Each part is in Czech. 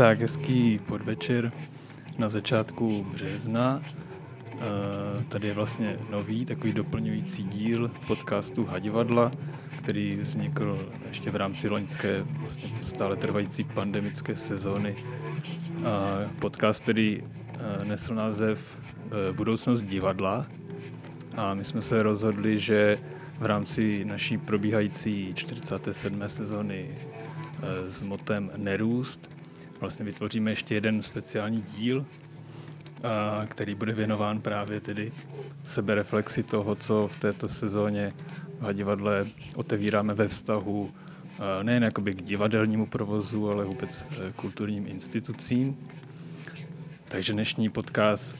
Tak, hezký podvečer na začátku března. Eh, tady je vlastně nový, takový doplňující díl podcastu Hadivadla, který vznikl ještě v rámci loňské vlastně stále trvající pandemické sezóny. Podcast, který eh, nesl název eh, Budoucnost divadla. A my jsme se rozhodli, že v rámci naší probíhající 47. sezóny s motem Nerůst vlastně vytvoříme ještě jeden speciální díl, který bude věnován právě tedy sebereflexi toho, co v této sezóně v divadle otevíráme ve vztahu nejen jakoby k divadelnímu provozu, ale vůbec e, kulturním institucím. Takže dnešní podcast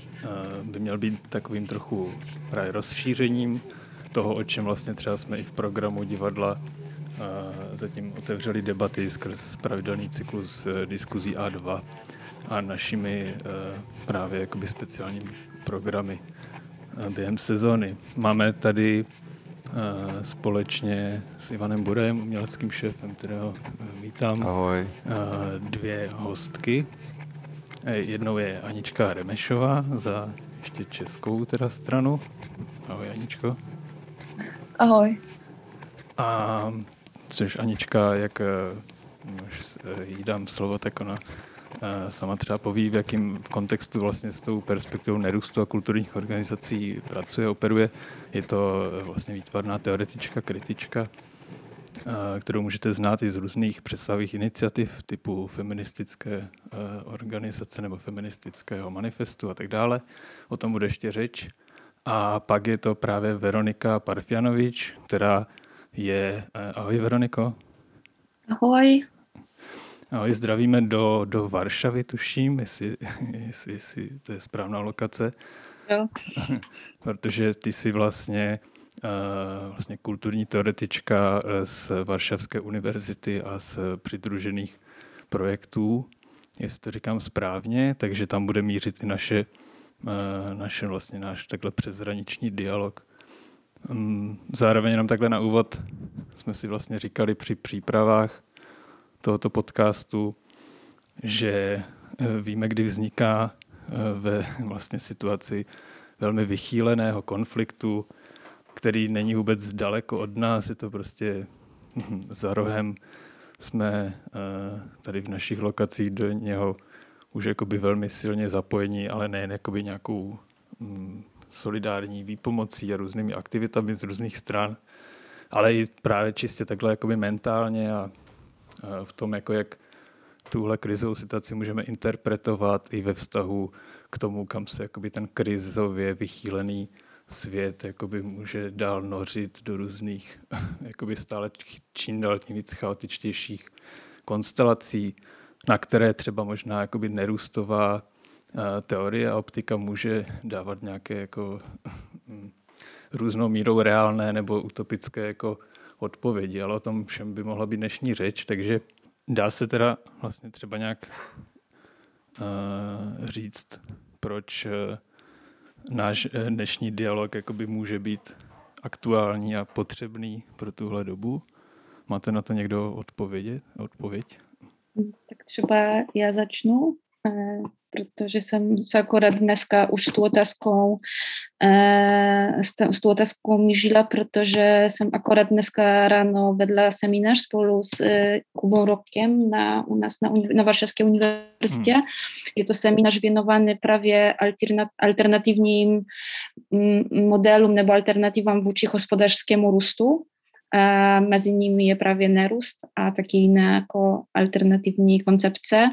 by měl být takovým trochu právě rozšířením toho, o čem vlastně třeba jsme i v programu divadla zatím otevřeli debaty skrz pravidelný cyklus e, diskuzí A2 a našimi e, právě jakoby speciálními programy e, během sezony. Máme tady společně s Ivanem Burem, uměleckým šéfem, kterého vítám, Ahoj. dvě hostky. Jednou je Anička Remešová za ještě českou teda stranu. Ahoj Aničko. Ahoj. A což Anička, jak už eh, jí dám slovo, tak ona eh, sama třeba poví, v jakém v kontextu vlastně s tou perspektivou nerůstu a kulturních organizací pracuje, operuje. Je to eh, vlastně výtvarná teoretička, kritička, kterou můžete znát i z různých představých iniciativ typu feministické organizace nebo feministického manifestu a tak dále. O tom bude ještě řeč. A pak je to právě Veronika Parfianovič, která je... Eh, ahoj Veroniko. Ahoj. Ahoj, zdravíme do, do Varšavy, tuším, jestli, jestli, jestli to je správná lokace. Jo. Protože ty jsi vlastně, uh, vlastně kulturní teoretička eh, z Varšavské univerzity a z přidružených projektů, jestli to říkám správně, takže tam bude mířit i naše, naše vlastně náš takhle přezraniční dialog. Mm, zároveň jenom takhle na úvod jsme si vlastně říkali při přípravách tohoto podcastu, že eh, víme, kdy vzniká eh, ve vlastně situaci velmi vychýleného konfliktu, který není vůbec daleko od nás, je to prostě za rohem. Jsme eh, tady v našich lokacích do něho už jakoby velmi silně zapojení, ale nejen jakoby nějakou mm, solidární výpomocí a různými aktivitami z různých stran, ale i právě čistě takhle jakoby mentálně a, v tom, jako jak tuhle krizovou situaci můžeme interpretovat i ve vztahu k tomu, kam se jakoby ten krizově vychýlený svět jakoby může dál nořit do různých jakoby stále čím dál tím víc chaotičtějších konstelací, na které třeba možná jakoby nerůstová teorie a optika může dávat nějaké jako hm, různou mírou reálné nebo utopické jako odpovědi, ale o tom všem by mohla být dnešní řeč, takže dá se teda vlastně třeba nějak uh, říct, proč uh, náš dnešní dialog jakoby může být aktuální a potřebný pro tuhle dobu. Máte na to někdo odpovědět? odpověď? Tak třeba já začnu protože jsem se akorát dneska už s tou otázkou, e, s tou otázkou mířila, protože jsem akorát dneska ráno vedla seminář spolu s e, Kubą Rokiem na, u nás na, na Warszawskiej Uniwersytecie. Hmm. Je to seminář věnovaný právě alternatywnym modelom nebo alternatywom vůči hospodářskému růstu. Między nimi je prawie nerust, a taki inne jako alternatywni koncepce.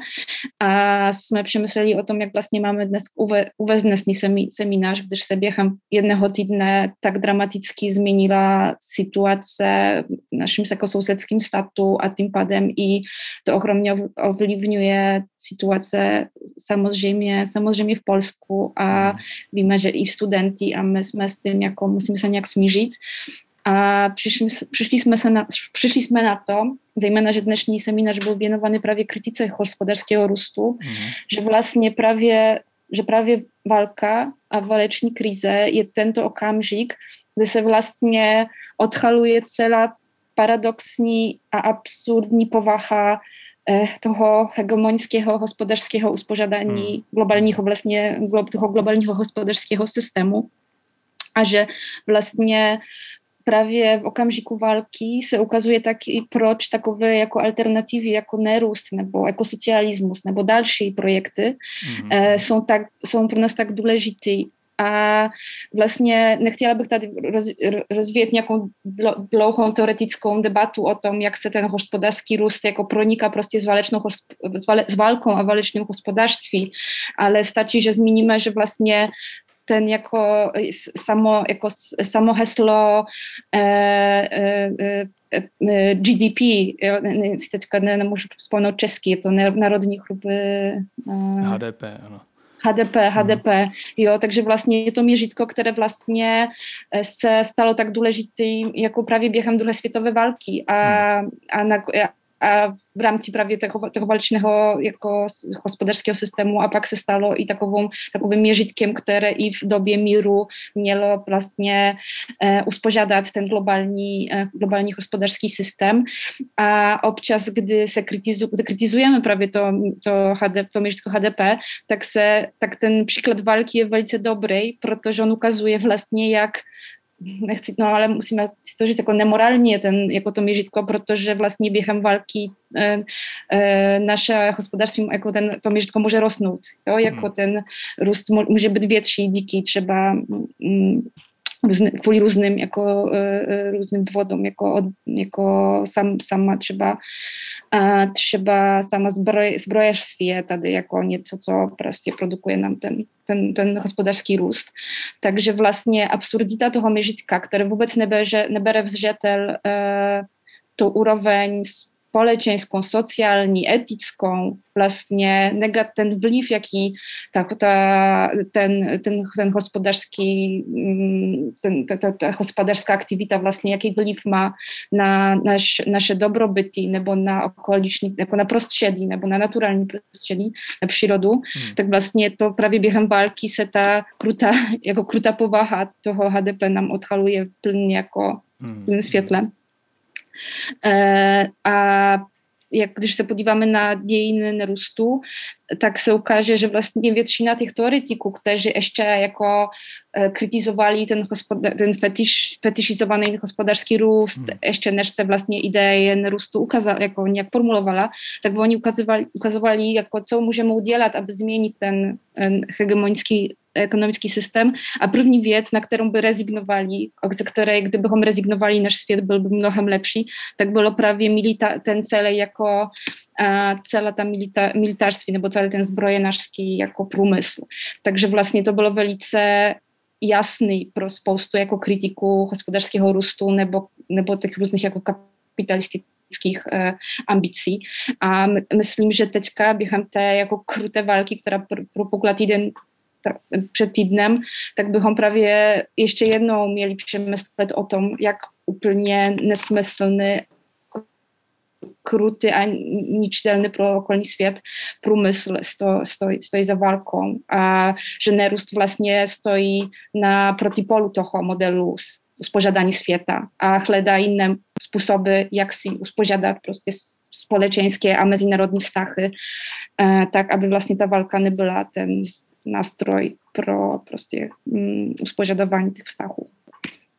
A jsme přemysleli o tom, jak vlastně máme dnes uve, uvést dnesný seminář, gdyż se během jednego týdne tak dramatycznie zmieniła sytuacja w naszym sekosouseckým statu, a tym padem i to ogromnie ovlivňuje sytuację samozřejmě, samozřejmě v Polsku a víme, že i studenti a my jsme s tím jako musíme se nějak smířit. A przyszli, przyszliśmy, na, przyszliśmy na to, zejména, że dnešní seminář był věnowany prawie krytyce gospodarskiego růstu, mhm. że właśnie prawie, że prawie walka a waleční krize je tento okamžik, gdy se vlastně odhaluje celá paradoxní a absurdní povaha toho hegemonického hospodářského uspořádání hmm. globálního vlastně, toho globálního hospodářského systému a že vlastně právě v okamžiku války se ukazuje tak i proč takové jako alternativy, jako nerůst nebo jako socialismus nebo další projekty mm-hmm. jsou, tak, jsou pro nás tak důležité. A vlastně nechtěla bych tady roz, rozvíjet nějakou dlouhou teoretickou debatu o tom, jak se ten hospodářský růst jako proniká prostě s, válečnou, s válką a válečným hospodářství, ale stačí, že zmíníme, že vlastně ten jako samo, jako samo heslo eh, eh, eh, GDP, jo, teďka ne, nemůžu vzpomenout český, je to národní hrubý... HDP, ano. HDP, HDP, hmm. jo, takže vlastně je to měřítko, které vlastně se stalo tak důležitým jako právě během druhé světové války a, hmm. a, na, a v rámci právě toho, toho válečného jako hospodářského systému a pak se stalo i takovou, takovým měřitkem, které i v době míru mělo vlastně eh, uspořádat ten globální, eh, globální hospodářský systém. A občas, kdy se kritizu, kdy kritizujeme právě to, to, HDP, to měřitko HDP, tak, se, tak ten příklad války je velice dobrý, protože on ukazuje vlastně, jak nechci, no ale musíme si to říct jako nemorálně ten, jako to měřítko, protože vlastně během války e, e, naše hospodářství, jako ten, to měřítko může rostnout, jo, jako hmm. ten růst může být větší díky třeba mm, různy, kvůli různým, jako, e, různým důvodům, jako, od, jako sam, sama třeba a třeba sama zbroj, tady jako něco, co prostě produkuje nám ten, ten, ten hospodářský růst. Takže vlastně absurdita toho měřitka, které vůbec nebere, nebere v zřetel e, tu úroveň společenskou, sociální, etickou, vlastně negat, ten vliv, jaký tak, ta, ten, ten, ten hospodářský, mm, ten, ta, ta, ta hospodářská aktivita vlastně, jaký vliv má na naš, naše dobrobyty nebo na okoliční, jako na prostředí nebo na naturální prostředí, na přírodu, hmm. tak vlastně to právě během války se ta krutá, jako krutá povaha toho HDP nám odhaluje plně jako hmm. plným světlem. Eh, a jak když se podíváme na dějiny nerůstu, tak se ukáže, že vlastně většina těch teoretiků, kteří ještě jako e, kritizovali ten, hospoda- ten fetiš, fetišizovaný hospodářský růst, hmm. ještě než se vlastně ideje nerůstu ukázala, jako nějak formulovala, tak oni ukazovali, ukazovali jako co můžeme udělat, aby ten, ten hegemonický ekonomický systém. A první věc, na kterou by rezignovali, ze které kdybychom rezignovali, náš svět byl by mnohem lepší, tak bylo právě milita, ten celý jako celá ta milita, militarství nebo celý ten zbrojenářský jako průmysl. Takže vlastně to bylo velice jasný pro spoustu jako kritiku hospodářského růstu nebo, nebo těch různých jako kapitalistických eh, ambicí. A myslím, že teďka během té jako kruté války, která propukla týden před týdnem, tak bychom právě ještě jednou měli přemyslet o tom, jak úplně nesmyslný krutý a ničitelný pro okolní svět průmysl sto, za válkou a že nerůst vlastně stojí na protipolu toho modelu uspořádání světa a hledá jiné způsoby, jak si uspořádat prostě společenské a mezinárodní vztahy, eh, tak aby vlastně ta válka nebyla ten nástroj pro prostě um, uspořádání těch vztahů.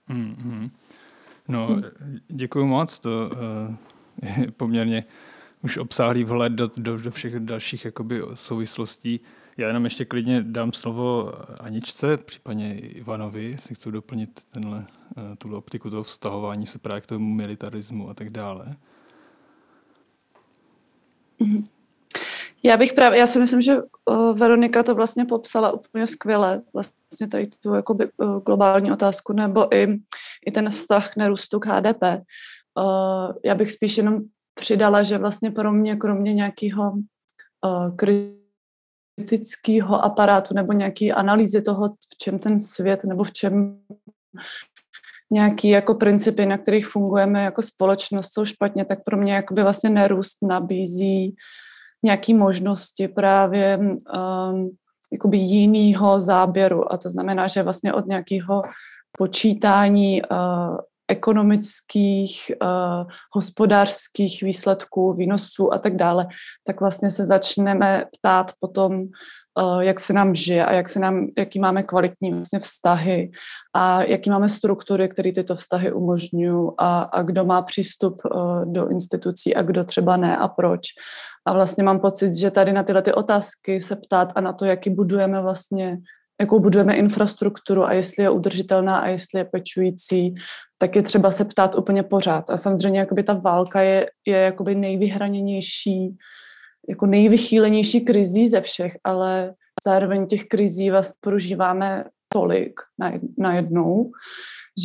Mm-hmm. No, děkuji moc. To uh, je poměrně už obsáhlý vhled do, do, do všech dalších jakoby, souvislostí. Já jenom ještě klidně dám slovo Aničce, případně Ivanovi, jestli chcou doplnit tenhle, eh, tuhle optiku toho vztahování se právě k tomu militarismu a tak dále. Mm-hmm. Já bych právě, já si myslím, že uh, Veronika to vlastně popsala úplně skvěle, vlastně tady tu jakoby, uh, globální otázku, nebo i, i ten vztah nerůstu k HDP. Uh, já bych spíš jenom přidala, že vlastně pro mě, kromě nějakého uh, kritického aparátu nebo nějaký analýzy toho, v čem ten svět nebo v čem nějaký jako principy, na kterých fungujeme jako společnost, jsou špatně, tak pro mě jakoby vlastně nerůst nabízí nějaké možnosti právě um, jakoby jinýho záběru. A to znamená, že vlastně od nějakého počítání uh, ekonomických, uh, hospodářských výsledků, výnosů a tak dále, tak vlastně se začneme ptát potom, jak se nám žije a jak se nám, jaký máme kvalitní vlastně vztahy a jaký máme struktury, které tyto vztahy umožňují a, a kdo má přístup uh, do institucí a kdo třeba ne a proč. A vlastně mám pocit, že tady na tyhle ty otázky se ptát a na to, jaký budujeme vlastně jakou budujeme infrastrukturu a jestli je udržitelná a jestli je pečující, tak je třeba se ptát úplně pořád. A samozřejmě jakoby ta válka je, je jakoby nejvyhraněnější, jako nejvychýlenější krizí ze všech, ale zároveň těch krizí vás prožíváme tolik najednou,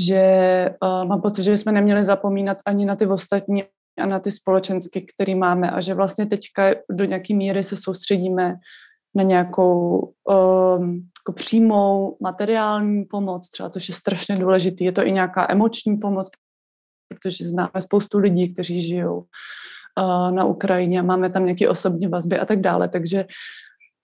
že uh, mám pocit, že jsme neměli zapomínat ani na ty ostatní a na ty společenské, které máme a že vlastně teďka do nějaké míry se soustředíme na nějakou um, jako přímou materiální pomoc, třeba, což je strašně důležitý. Je to i nějaká emoční pomoc, protože známe spoustu lidí, kteří žijou na Ukrajině, máme tam nějaké osobní vazby a tak dále. Takže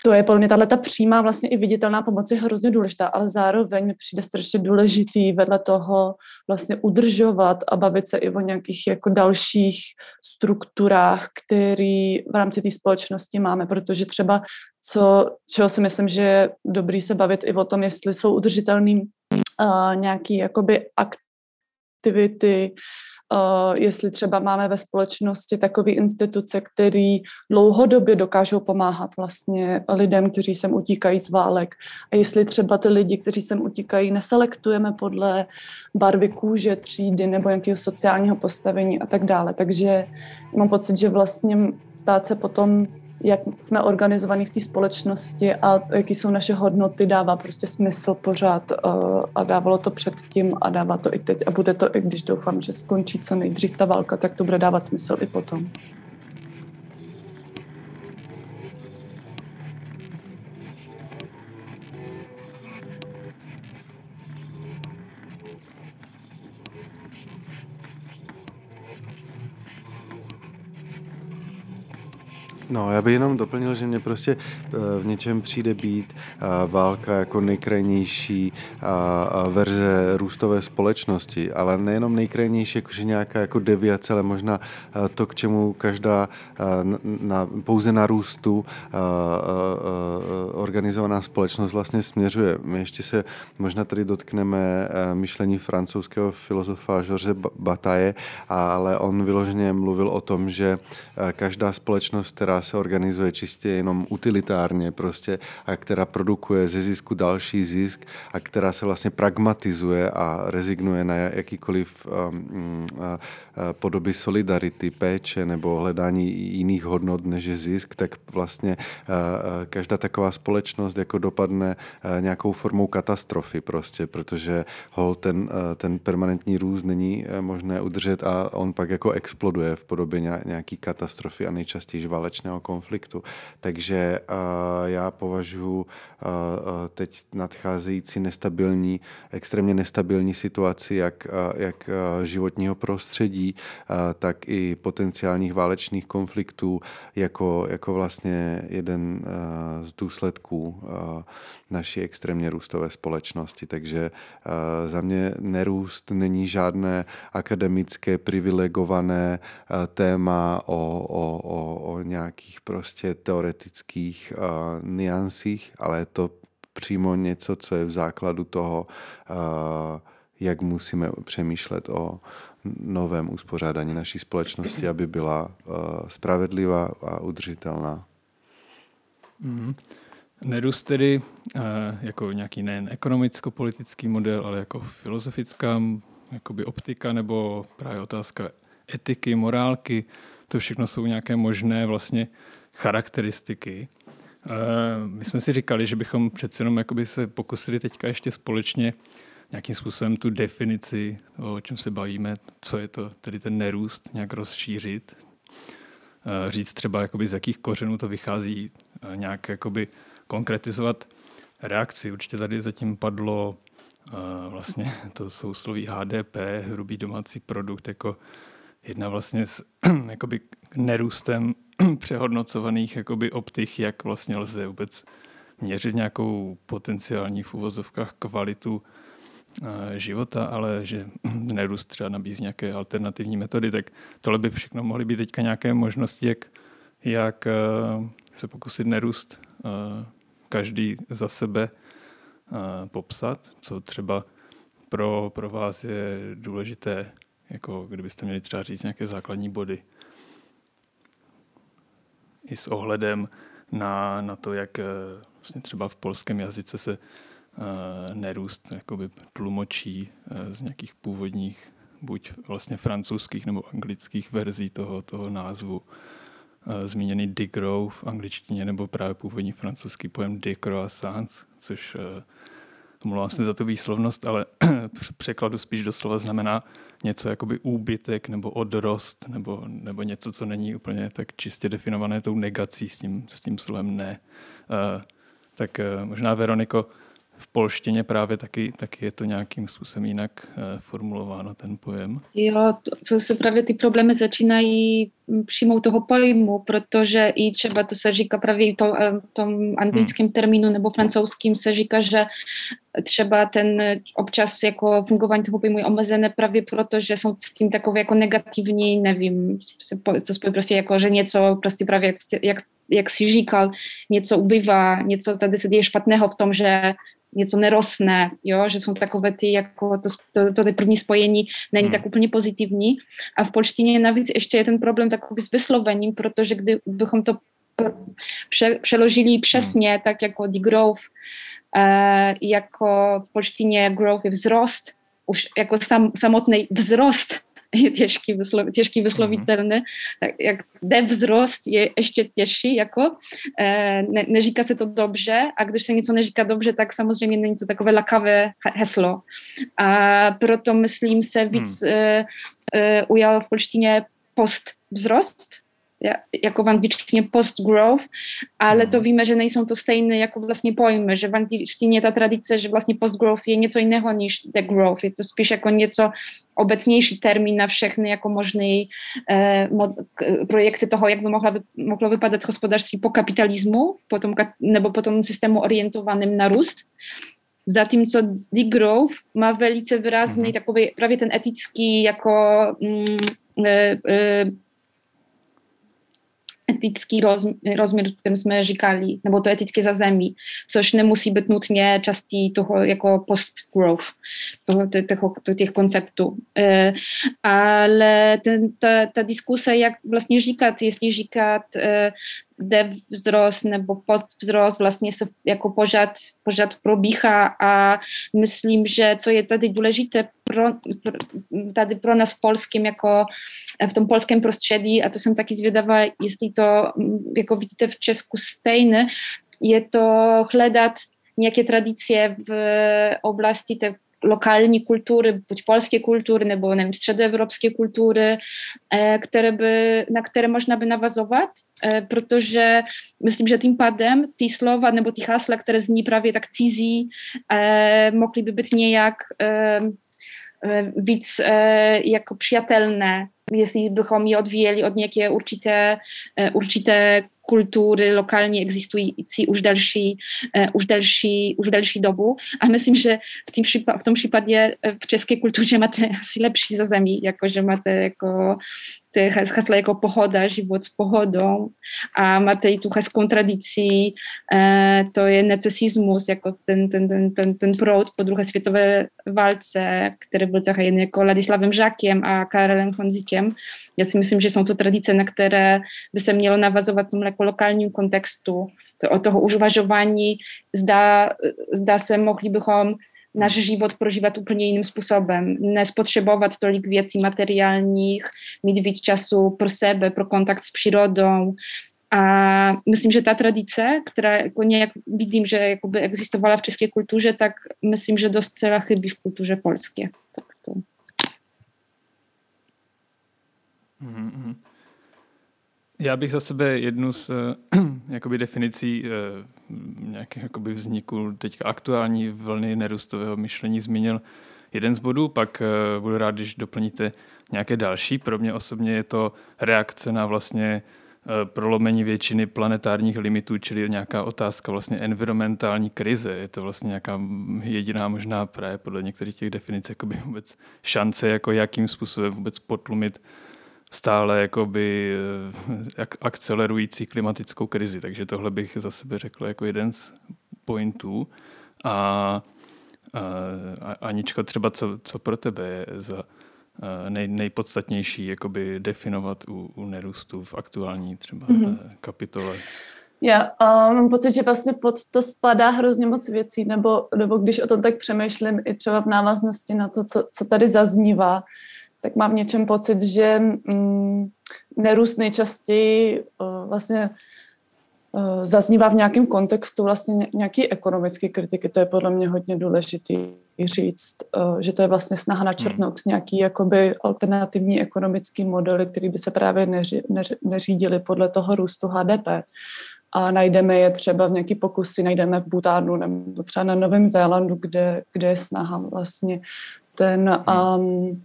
to je podle mě tahle ta přímá vlastně i viditelná pomoc je hrozně důležitá, ale zároveň mi přijde strašně důležitý vedle toho vlastně udržovat a bavit se i o nějakých jako dalších strukturách, který v rámci té společnosti máme, protože třeba co, čeho si myslím, že je dobrý se bavit i o tom, jestli jsou udržitelný uh, nějaký jakoby aktivity, Uh, jestli třeba máme ve společnosti takové instituce, které dlouhodobě dokážou pomáhat vlastně lidem, kteří sem utíkají z válek. A jestli třeba ty lidi, kteří sem utíkají, neselektujeme podle barvy kůže, třídy nebo nějakého sociálního postavení a tak dále. Takže mám pocit, že vlastně ptát se potom jak jsme organizovaní v té společnosti a jaký jsou naše hodnoty, dává prostě smysl pořád uh, a dávalo to předtím a dává to i teď a bude to, i když doufám, že skončí co nejdřív ta válka, tak to bude dávat smysl i potom. No, já bych jenom doplnil, že mě prostě eh, v něčem přijde být eh, válka jako nejkrajnější eh, verze růstové společnosti, ale nejenom nejkrajnější, jakože nějaká jako deviace, ale možná to, k čemu každá na, pouze na růstu organizovaná společnost vlastně směřuje. My ještě se možná tady dotkneme myšlení francouzského filozofa George Bataille, ale on vyloženě mluvil o tom, že každá společnost, která se organizuje čistě jenom utilitárně prostě a která produkuje ze zisku další zisk a která se vlastně pragmatizuje a rezignuje na jakýkoliv um, podoby solidarity, péče nebo hledání jiných hodnot než je zisk, tak vlastně každá taková společnost jako dopadne nějakou formou katastrofy prostě, protože hol ten, ten permanentní růst není možné udržet a on pak jako exploduje v podobě nějaký katastrofy a nejčastěji válečné válečného konfliktu. Takže já považuji teď nadcházející nestabilní, extrémně nestabilní situaci jak, jak životního prostředí, tak i potenciálních válečných konfliktů jako, jako vlastně jeden z důsledků naší extrémně růstové společnosti. Takže za mě nerůst není žádné akademické privilegované téma o, o, o, o nějak nějakých prostě teoretických uh, niancích, ale je to přímo něco, co je v základu toho, uh, jak musíme přemýšlet o novém uspořádání naší společnosti, aby byla uh, spravedlivá a udržitelná. Mm. Nerůst tedy jako nějaký nejen ekonomicko-politický model, ale jako filozofická jakoby optika nebo právě otázka etiky, morálky, to všechno jsou nějaké možné vlastně charakteristiky. Eh, my jsme si říkali, že bychom přece jenom se pokusili teďka ještě společně nějakým způsobem tu definici, o čem se bavíme, co je to tedy ten nerůst, nějak rozšířit. Eh, říct třeba, jakoby z jakých kořenů to vychází, eh, nějak jakoby konkretizovat reakci. Určitě tady zatím padlo vlastně to sousloví HDP, hrubý domácí produkt, jako jedna vlastně s jakoby nerůstem přehodnocovaných jakoby optik, jak vlastně lze vůbec měřit nějakou potenciální v uvozovkách kvalitu života, ale že nerůst třeba nabízí nějaké alternativní metody, tak tohle by všechno mohly být teďka nějaké možnosti, jak, jak se pokusit nerůst každý za sebe popsat, co třeba pro, pro vás je důležité, jako kdybyste měli třeba říct nějaké základní body. I s ohledem na, na to, jak vlastně třeba v polském jazyce se uh, nerůst jakoby tlumočí uh, z nějakých původních buď vlastně francouzských nebo anglických verzí toho, toho názvu. Zmíněný degrow v angličtině nebo právě původní francouzský pojem decroissance, což omlouvám se za tu výslovnost, ale překladu spíš doslova znamená něco jakoby úbytek nebo odrost nebo, nebo něco, co není úplně tak čistě definované tou negací s tím, s tím slovem ne. Uh, tak uh, možná Veroniko, v polštině právě taky, taky je to nějakým způsobem jinak uh, formulováno, ten pojem. Jo, to, co se právě ty problémy začínají přímo toho pojmu, protože i třeba to se říká právě to, v tom anglickém hmm. termínu nebo francouzským se říká, že třeba ten občas jako fungování toho pojmu je omezené právě proto, že jsou s tím takové jako negativní, nevím, co spojí prostě jako, že něco prostě právě jak, jak, jak si říkal, něco ubývá, něco tady se děje špatného v tom, že něco nerostne, jo, že jsou takové ty, jako to, to, to, to první spojení není hmm. tak úplně pozitivní. A v polštině navíc ještě je ten problém takový s vyslovením, protože kdybychom to prze, přeložili přesně, hmm. tak jako the growth, e, jako v polštině growth je wzrost, už jako sam, samotný wzrost těžký vyslovitelný, mm. tak jak jde vzrost je ještě těžší, jako e, ne, neříká se to dobře a když se něco neříká dobře, tak samozřejmě není to takové lakavé heslo. A proto myslím se víc mm. e, e, ujal v polštině post vzrost, jako w angičtině post-growth, ale to víme, že nejsou to stejné jako vlastně pojmy, že v angičtině ta tradice, že vlastně post-growth je něco innego niż the growth, je to spíš jako něco obecnější termin na všechny jako možné e, projekty toho, jak by mohla, mogło wypadać gospodarství po kapitalizmu, po tom, nebo po tom systemu orientowanym na růst. Zatímco degrowth ma velice wyrazny mm. takový prawie ten etický jako mm, e, e, etický rozměr, o kterém jsme říkali, nebo to etické zázemí, což nemusí být nutně částí toho jako post-growth, toho, toho, těch konceptů. E, ale ten, ta, ta diskuse, jak vlastně říkat, jestli říkat e, jde wzrost nebo podwzrost vlastně se jako pořád, pořád probíhá a myslím, že co je tady důležité pro, pro, tady pro nás v polském jako v tom polském prostředí a to jsem taky zvědavá, jestli to jako vidíte v Česku stejné, je to hledat nějaké tradice v oblasti té lokální kultury, buď polskie kultury, nebo neviem, středoevropskie kultury, e, które by, na które można by nawazować, e, protože myslím, že tím pádem ty slova nebo ty hasla, které zní právě tak cizí, e, mohly by být nějak víc jako přijatelné, jestli bychom je odvíjeli od nějaké určité, určité kultury lokalnie egzystującej już další, už další, už další dobu. A myslím, že v, tým, v tom případě v české kultuře máte asi lepší zazemí, jako že máte jako te hasla jako pohoda, život s pohodą, a máte i tu hezką tradycji, e, to je necesizmus, jako ten, ten, ten, ten, ten proud po druhé světové válce, který byl zahájen jako Ladislavem Žákiem a Karelem Honzikiem. Já si myslím, že jsou to tradice, na které by se mělo navazovat v tom jako lokálním kontextu. To, od toho uvažování zdá, zdá se, mohli náš život prožívat úplně jiným způsobem. Nespotřebovat tolik věcí materiálních, mít víc času pro sebe, pro kontakt s přírodou. A myslím, že ta tradice, která jako nějak vidím, že jakoby existovala v české kultuře, tak myslím, že dost celá chybí v kultuře polské. Tak to. Mm-hmm. Já bych za sebe jednu z uh, jakoby definicí uh, nějakého jakoby vzniku teďka aktuální vlny nerůstového myšlení zmínil jeden z bodů, pak uh, budu rád, když doplníte nějaké další. Pro mě osobně je to reakce na vlastně prolomení většiny planetárních limitů, čili nějaká otázka vlastně environmentální krize. Je to vlastně nějaká jediná možná právě podle některých těch definic jakoby vůbec šance, jako jakým způsobem vůbec potlumit stále jakoby eh, akcelerující klimatickou krizi. Takže tohle bych za sebe řekl jako jeden z pointů. A, a Aničko, třeba co, co pro tebe je za nej, nejpodstatnější jakoby definovat u, u nerůstu v aktuální třeba mm-hmm. kapitole? Já uh, mám pocit, že vlastně pod to spadá hrozně moc věcí, nebo, nebo když o tom tak přemýšlím i třeba v návaznosti na to, co, co tady zaznívá, tak mám v něčem pocit, že mm, nerůst nejčastěji uh, vlastně uh, zaznívá v nějakém kontextu vlastně nějaký ekonomické kritiky. To je podle mě hodně důležitý říct, uh, že to je vlastně snaha načrtnout hmm. nějaký jakoby alternativní ekonomický modely, který by se právě neři, neři, neřídili podle toho růstu HDP. A najdeme je třeba v nějaký pokusy, najdeme v Butánu nebo třeba na Novém Zélandu, kde, kde je snaha vlastně ten um,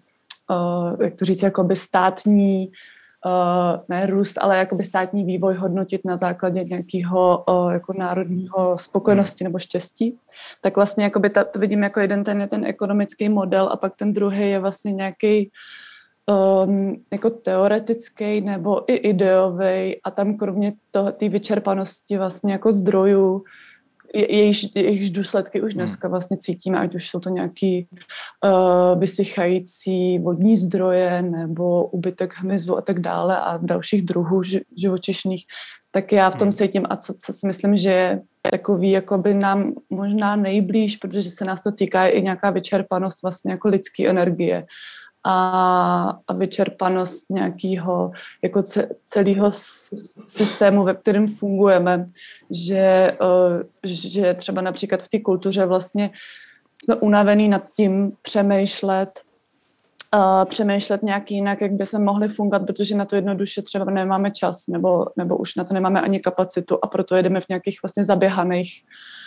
uh, jak to říct, jakoby státní, uh, ne růst, ale jakoby státní vývoj hodnotit na základě nějakého uh, jako národního spokojenosti nebo štěstí, tak vlastně jakoby ta, to vidím jako jeden ten je ten ekonomický model a pak ten druhý je vlastně nějaký um, jako teoretický nebo i ideový a tam kromě té vyčerpanosti vlastně jako zdrojů jejíž, jejíž důsledky už hmm. dneska vlastně cítíme, ať už jsou to nějaký uh, vysychající vodní zdroje nebo ubytek hmyzu a tak dále a dalších druhů živočišných, tak já v tom hmm. cítím a co, co si myslím, že je takový jakoby nám možná nejblíž, protože se nás to týká i nějaká vyčerpanost vlastně jako lidské energie a, a vyčerpanost nějakého jako celého systému, ve kterém fungujeme, že, uh, že třeba například v té kultuře vlastně jsme unavení nad tím přemýšlet, uh, přemýšlet nějak jinak, jak by se mohli fungovat, protože na to jednoduše třeba nemáme čas, nebo, nebo už na to nemáme ani kapacitu a proto jedeme v nějakých vlastně zaběhaných uh,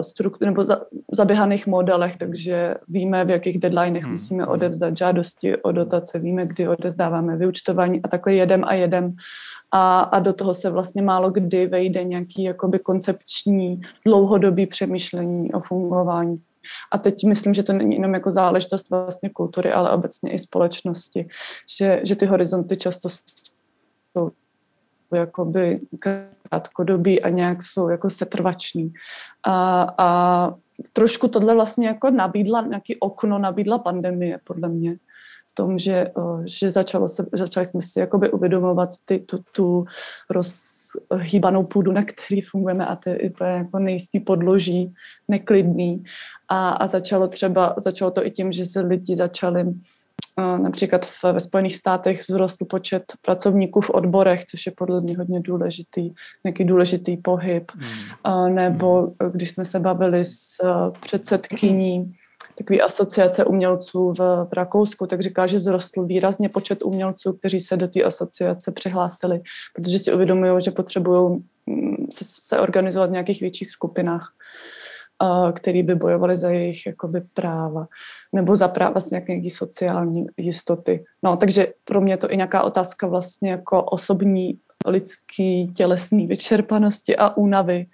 struktur, nebo za, zaběhaných modelech, takže víme, v jakých deadlinech hmm. musíme odevzdat žádosti o dotace, víme, kdy odezdáváme vyučtování a takhle jedem a jedem. A, a do toho se vlastně málo kdy vejde nějaký jakoby koncepční dlouhodobý přemýšlení o fungování. A teď myslím, že to není jenom jako záležitost vlastně kultury, ale obecně i společnosti, že, že ty horizonty často jsou jakoby krátkodobí a nějak jsou jako setrvační. A, a trošku tohle vlastně jako nabídla, nějaký okno nabídla pandemie, podle mě v tom, že, že začalo se, začali jsme si jakoby uvědomovat ty, tu, tu rozhýbanou půdu, na který fungujeme a ty jako nejistý podloží, neklidný. A, a začalo třeba, začalo to i tím, že se lidi začali Například v, ve Spojených státech vzrostl počet pracovníků v odborech, což je podle mě hodně důležitý, nějaký důležitý pohyb. Hmm. Nebo hmm. když jsme se bavili s předsedkyní takové asociace umělců v, v Rakousku, tak říká, že vzrostl výrazně počet umělců, kteří se do té asociace přihlásili, protože si uvědomují, že potřebují mm, se, se organizovat v nějakých větších skupinách který by bojovali za jejich jakoby, práva nebo za práva vlastně nějaké sociální jistoty. No, takže pro mě je to i nějaká otázka vlastně jako osobní lidský tělesný vyčerpanosti a únavy,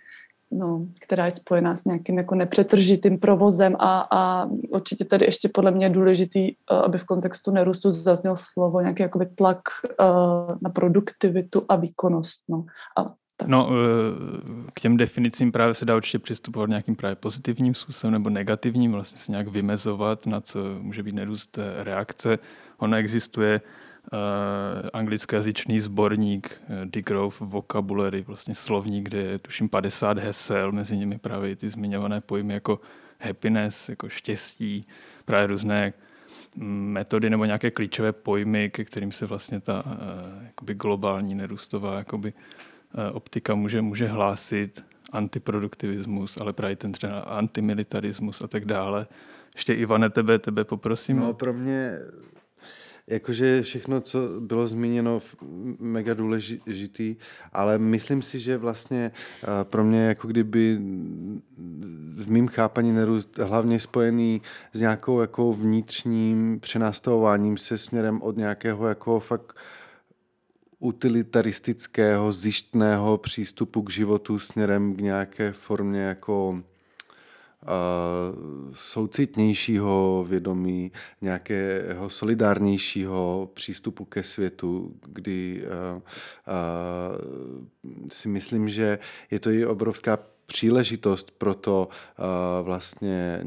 no, která je spojená s nějakým jako nepřetržitým provozem a, a určitě tady ještě podle mě je důležitý, aby v kontextu nerůstu zazněl slovo nějaký jakoby tlak uh, na produktivitu a výkonnost. No. A tak. No, eh, k těm definicím právě se dá určitě přistupovat nějakým právě pozitivním způsobem nebo negativním, vlastně se nějak vymezovat, na co může být nerůst reakce. Ono existuje uh, anglický sborník uh, eh, Degrowth Vocabulary, vlastně slovník, kde je tuším 50 hesel, mezi nimi právě ty zmiňované pojmy jako happiness, jako štěstí, právě různé mm, metody nebo nějaké klíčové pojmy, ke kterým se vlastně ta uh, jakoby globální nerůstová jakoby, uh, Eh, optika může, může hlásit antiproduktivismus, ale právě ten třeba antimilitarismus a tak dále. Ještě Ivane, tebe, tebe poprosím. No pro mě jakože všechno, co bylo zmíněno, mega důležitý, ale myslím si, že vlastně eh, pro mě jako kdyby v mým chápaní nerůst hlavně spojený s nějakou jako vnitřním přenastavováním se směrem od nějakého jako fakt utilitaristického, zjištného přístupu k životu směrem k nějaké formě jako soucitnějšího vědomí, nějakého solidárnějšího přístupu ke světu, kdy si myslím, že je to i obrovská příležitost pro to uh, vlastně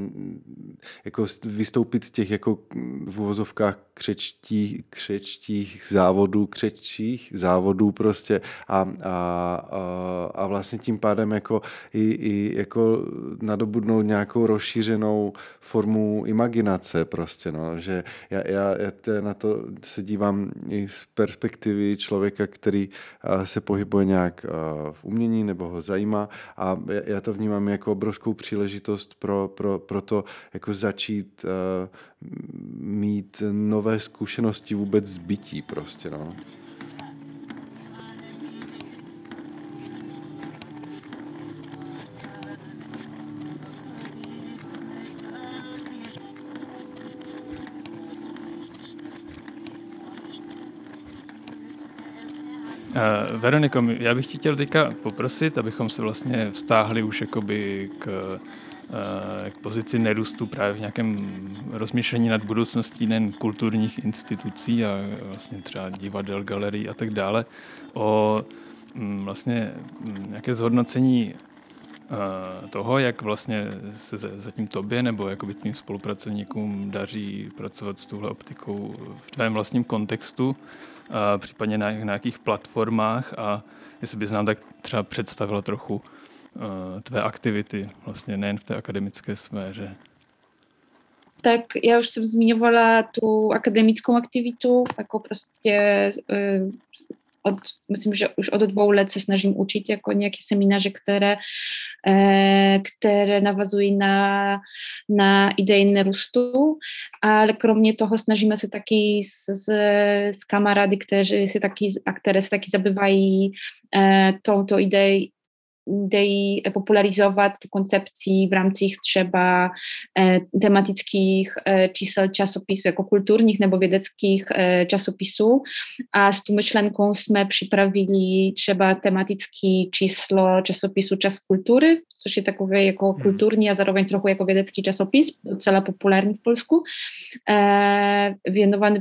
jako vystoupit z těch jako v uvozovkách křečtích, křečtích závodů, křečích závodů prostě. A, a, a, a vlastně tím pádem jako i, i jako nadobudnout nějakou rozšířenou formu imaginace prostě, no, že já, já, já na to se dívám i z perspektivy člověka, který se pohybuje nějak v umění nebo ho zajímá. A já to vnímám jako obrovskou příležitost pro, pro, pro to jako začít uh, mít nové zkušenosti vůbec z bytí prostě, no. Uh, Veroniko, já bych chtěl teďka poprosit, abychom se vlastně vztáhli už jakoby k, uh, k pozici nerůstu právě v nějakém rozmýšlení nad budoucností nejen kulturních institucí a vlastně třeba divadel, galerií a tak dále, o um, vlastně um, nějaké zhodnocení uh, toho, jak vlastně se zatím tobě nebo jakoby tvým spolupracovníkům daří pracovat s touhle optikou v tvém vlastním kontextu, a případně na nějakých platformách a jestli bys nám tak třeba představila trochu uh, tvé aktivity, vlastně nejen v té akademické sféře. Tak já už jsem zmiňovala tu akademickou aktivitu, jako prostě uh, od, myslím, že už od dvou let se snažím učit jako nějaké semináře, které, e, které navazují na, na idei nerůstu, ale kromě toho snažíme se taky s, s, s kamarády, kteří se taky, a které se taky zabývají e, touto ideí idei popularizovat tu koncepcji w ramach trzeba e, tematickich e, čísel czasopisów, jako kulturnych nebo vědeckých e, czasopisów, a z tu myšlenką jsme připravili třeba tematický číslo czasopisu Czas Kultury, což je takový jako hmm. kulturní a zároveň trochu jako vědecký časopis, docela populární v Polsku, e, věnovaný,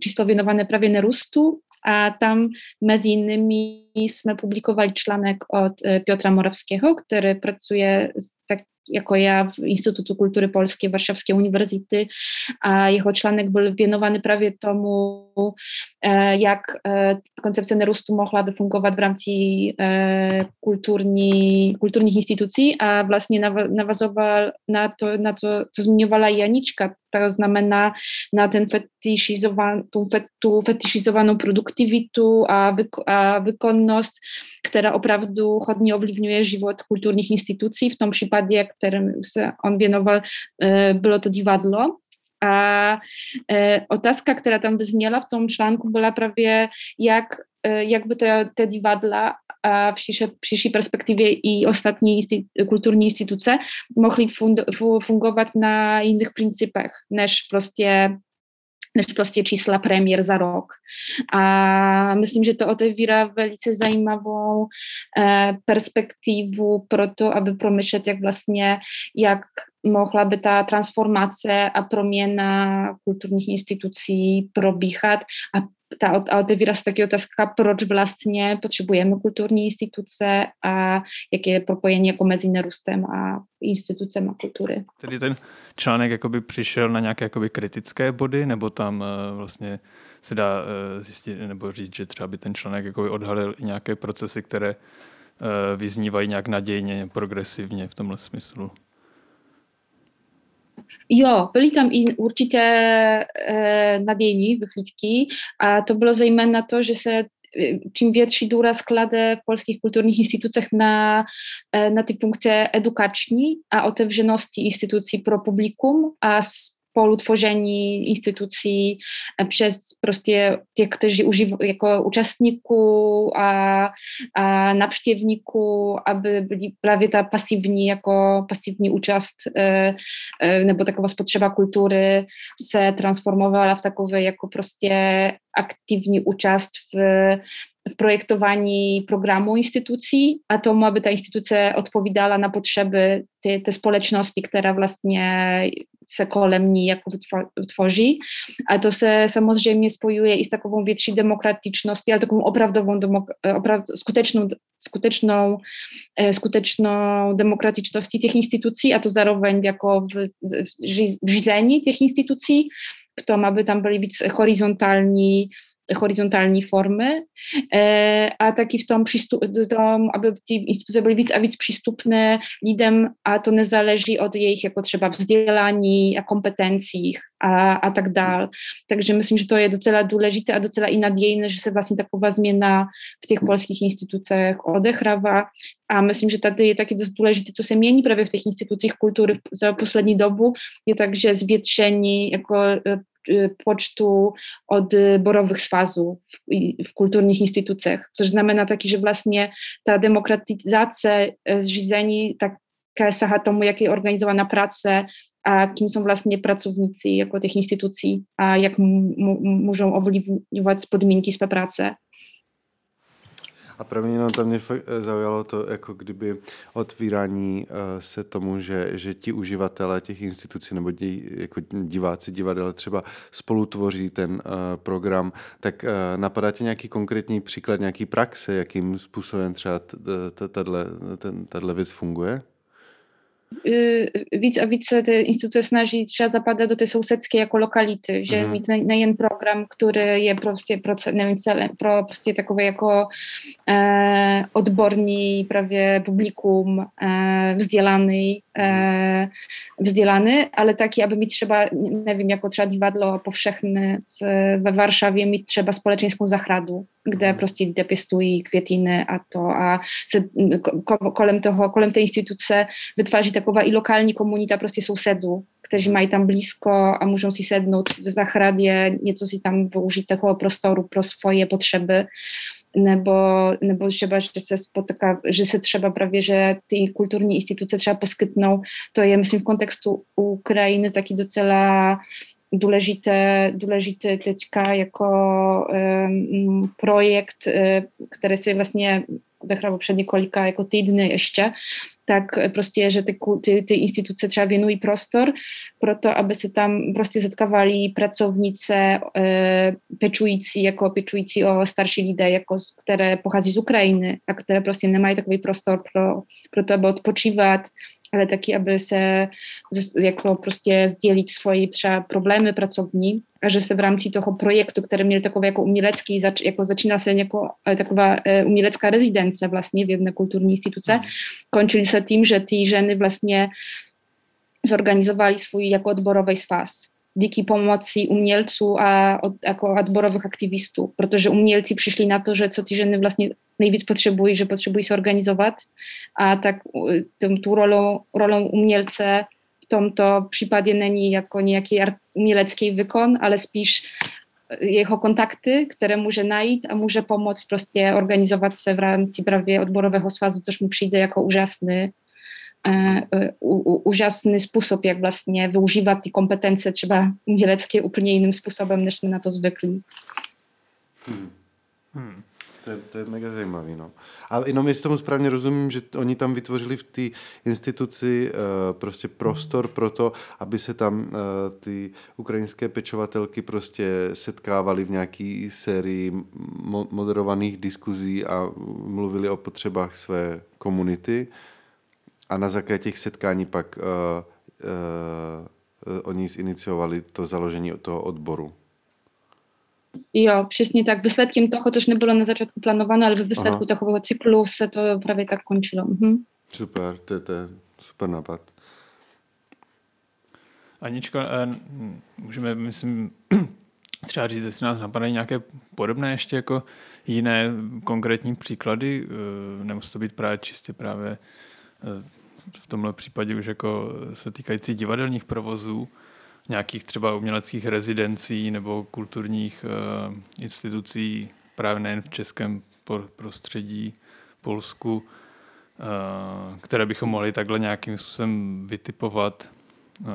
číslo věnované prawie nerustu a tam między innymi publikowali článek od e, Piotra Morawskiego, który pracuje tak jako ja w Instytutu Kultury Polskiej Warszawskiej Uniwersytety, a jego czlanek był wienowany prawie tomu, e, jak e, koncepcja nerustu mogłaby fungować w ramach kulturni, kulturnych instytucji, a właśnie nawazował na to, na to, co zmieniowała Janiczka, to znamená na ten fetyszyzowan, tą, produktywitu a, wyk wykonność, która opravdu chodnie ovlivňuje život kulturních instytucji. W tym przypadku, którym on wienował, e, było to divadlo. A e, otázka, która tam brzmiała w tym czlanku, była prawie jak, jakby te, te divadla a v širší perspektivě i ostatní insti kulturní instituce mohly fungovat na jiných principech, než prostě než prostě čísla premiér za rok. A myslím, že to otevírá velice zajímavou eh, perspektivu pro to, aby promyšlet, jak vlastně, jak mohla by ta transformace a proměna kulturních institucí probíhat a ta, a otevíra se taky otázka, proč vlastně potřebujeme kulturní instituce a jaké je propojení jako mezi nerůstem a institucemi kultury. Tedy ten článek přišel na nějaké jakoby kritické body, nebo tam uh, vlastně se dá uh, zjistit nebo říct, že třeba by ten článek jakoby odhalil i nějaké procesy, které uh, vyznívají nějak nadějně, progresivně v tomhle smyslu? Jo, byli tam i určitě e, nadějní vychlídky a to bylo zejména to, že se čím větší důraz klade v polských kulturních institucích na, na ty funkce edukační a otevřenosti institucí pro publikum a spolutworzení instytucji przez prostě těch, kteří używają jako uczestników, a, a nawsztěvníků, aby byli prawie ta pasywni, jako pasywni uczast, e, e, nebo taková spotřeba kultury se transformowała w takowe jako prostě aktywni uczast w w projektowaniu programu instytucji, a to aby ta instytucja odpowiadała na potrzeby tej, społeczności, która właśnie se kolem niej jako tworzy, a to se samozřejmě spojuje i z taką większą demokratycznością, ale taką oprawdową, opra skuteczną, skuteczną, e, skuteczną demokratycznością tych instytucji, a to zároveň jako w, w, w tych instytucji, kto ma by tam byli horyzontalni, horyzontalnej formy, e, a taki w tom, tom, aby ci instytucje były víc a víc přístupné lidem a to nezależy od jejich jako třeba vzdělání a kompetencích a, a tak dál. Takže myslím, že to je docela důležité a docela i nadějné, že se vlastně taková změna v těch polských institucích odehrává. A myslím, že tady je taky dost důležité, co se mění právě v těch institucích kultury za poslední dobu, je takže zvětšení jako e, pocztu od borowych swazów w kulturnych instytucjach, co znamená taki, że właśnie ta demokratyzacja e, zřízení takie saha tomu, jak je organizowana praca, a kim są właśnie pracownicy jako tych instytucji, a jak muszą ovlivňovat podmínky své práce. A pro mě tam mě fakt eh, zaujalo to, jako kdyby otvírání uh, se tomu, že, že ti uživatelé těch institucí nebo dí, jako diváci divadel třeba spolu tvoří ten uh, program, tak napadá ti nějaký konkrétní příklad, nějaký praxe, jakým způsobem třeba tato věc funguje? Víc a víc te instytucje snaží třeba zapadat do té sousedské jako lokality, že mm. mít nejen program, który je prostě pro, nevím, celé, pro prostě takové jako e, odborní právě publikum e, vzdělaný, e, vzdělaný, ale taki, aby mít třeba, nevím, jako třeba divadlo powszechne w, we Warszawie, mít třeba společenskou zahradu, kde prostě lidé pěstují květiny a to a se kolem toho, kolem té instituce vytváří taková i lokální komunita prostě sousedů, kteří mají tam blízko a můžou si sednout v zahradě, něco si tam využít takového prostoru pro svoje potřeby nebo, nebo třeba, že se spotyka, že se třeba právě, že ty kulturní instituce třeba poskytnou, to je myslím v kontextu Ukrajiny taky docela důležité, důležité teďka jako um, projekt, uh, který se vlastně odehrával před několika jako týdny ještě, tak prostě, že ty, ty, ty instituce třeba věnují prostor pro to, aby se tam prostě setkávali pracovnice e, pečující, jako pečující o starší lidé, jako, které pochází z Ukrajiny a které prostě nemají takový prostor pro, pro to, aby odpočívat, ale taky, aby se jako prostě sdělit svoje třeba problémy pracovní a že se v rámci toho projektu, který měl takový jako umělecký, zač, jako začíná se jako taková e, umělecká rezidence vlastně v jedné kulturní instituce, mhm. končili se tím, že ty ženy vlastně zorganizowali swój jako odborowy spas díky pomoci umělců a od, jako odborových aktivistů, protože umělci přišli na to, że co týden vlastně nejvíc potřebují, że potřebují se organizować, a tak tą, tu rolą, rolą umielce w tomto przypadku není jako nějaký umělecký wykon, ale spíš e, jeho kontakty, które může najít a může pomoct prostě organizować se v rámci právě odborového svazu, což mi přijde jako úžasný Eh, eh, úžasný způsob, jak vlastně využívat ty kompetence třeba umělecky úplně jiným způsobem, než jsme na to zvyklí. Hmm. Hmm. To je, to je mega zajímavé no. Ale jenom jestli tomu správně rozumím, že oni tam vytvořili v té instituci uh, prostě prostor pro to, aby se tam uh, ty ukrajinské pečovatelky prostě setkávaly v nějaký sérii mo- moderovaných diskuzí a mluvili o potřebách své komunity a na základě těch setkání pak uh, uh, oni ziniciovali to založení toho odboru. Jo, přesně tak. Výsledkem toho też nebylo na začátku planowane, ale v výsledku Aha. takového cyklu se to právě tak končilo. Mhm. Super, to je, to je super nápad. Aničko, můžeme, myslím, třeba říct, jestli nás napadají nějaké podobné ještě jako jiné konkrétní příklady, nemusí to být právě čistě právě v tomhle případě už jako se týkající divadelních provozů, nějakých třeba uměleckých rezidencí nebo kulturních uh, institucí právě nejen v českém prostředí, Polsku, uh, které bychom mohli takhle nějakým způsobem vytipovat, uh,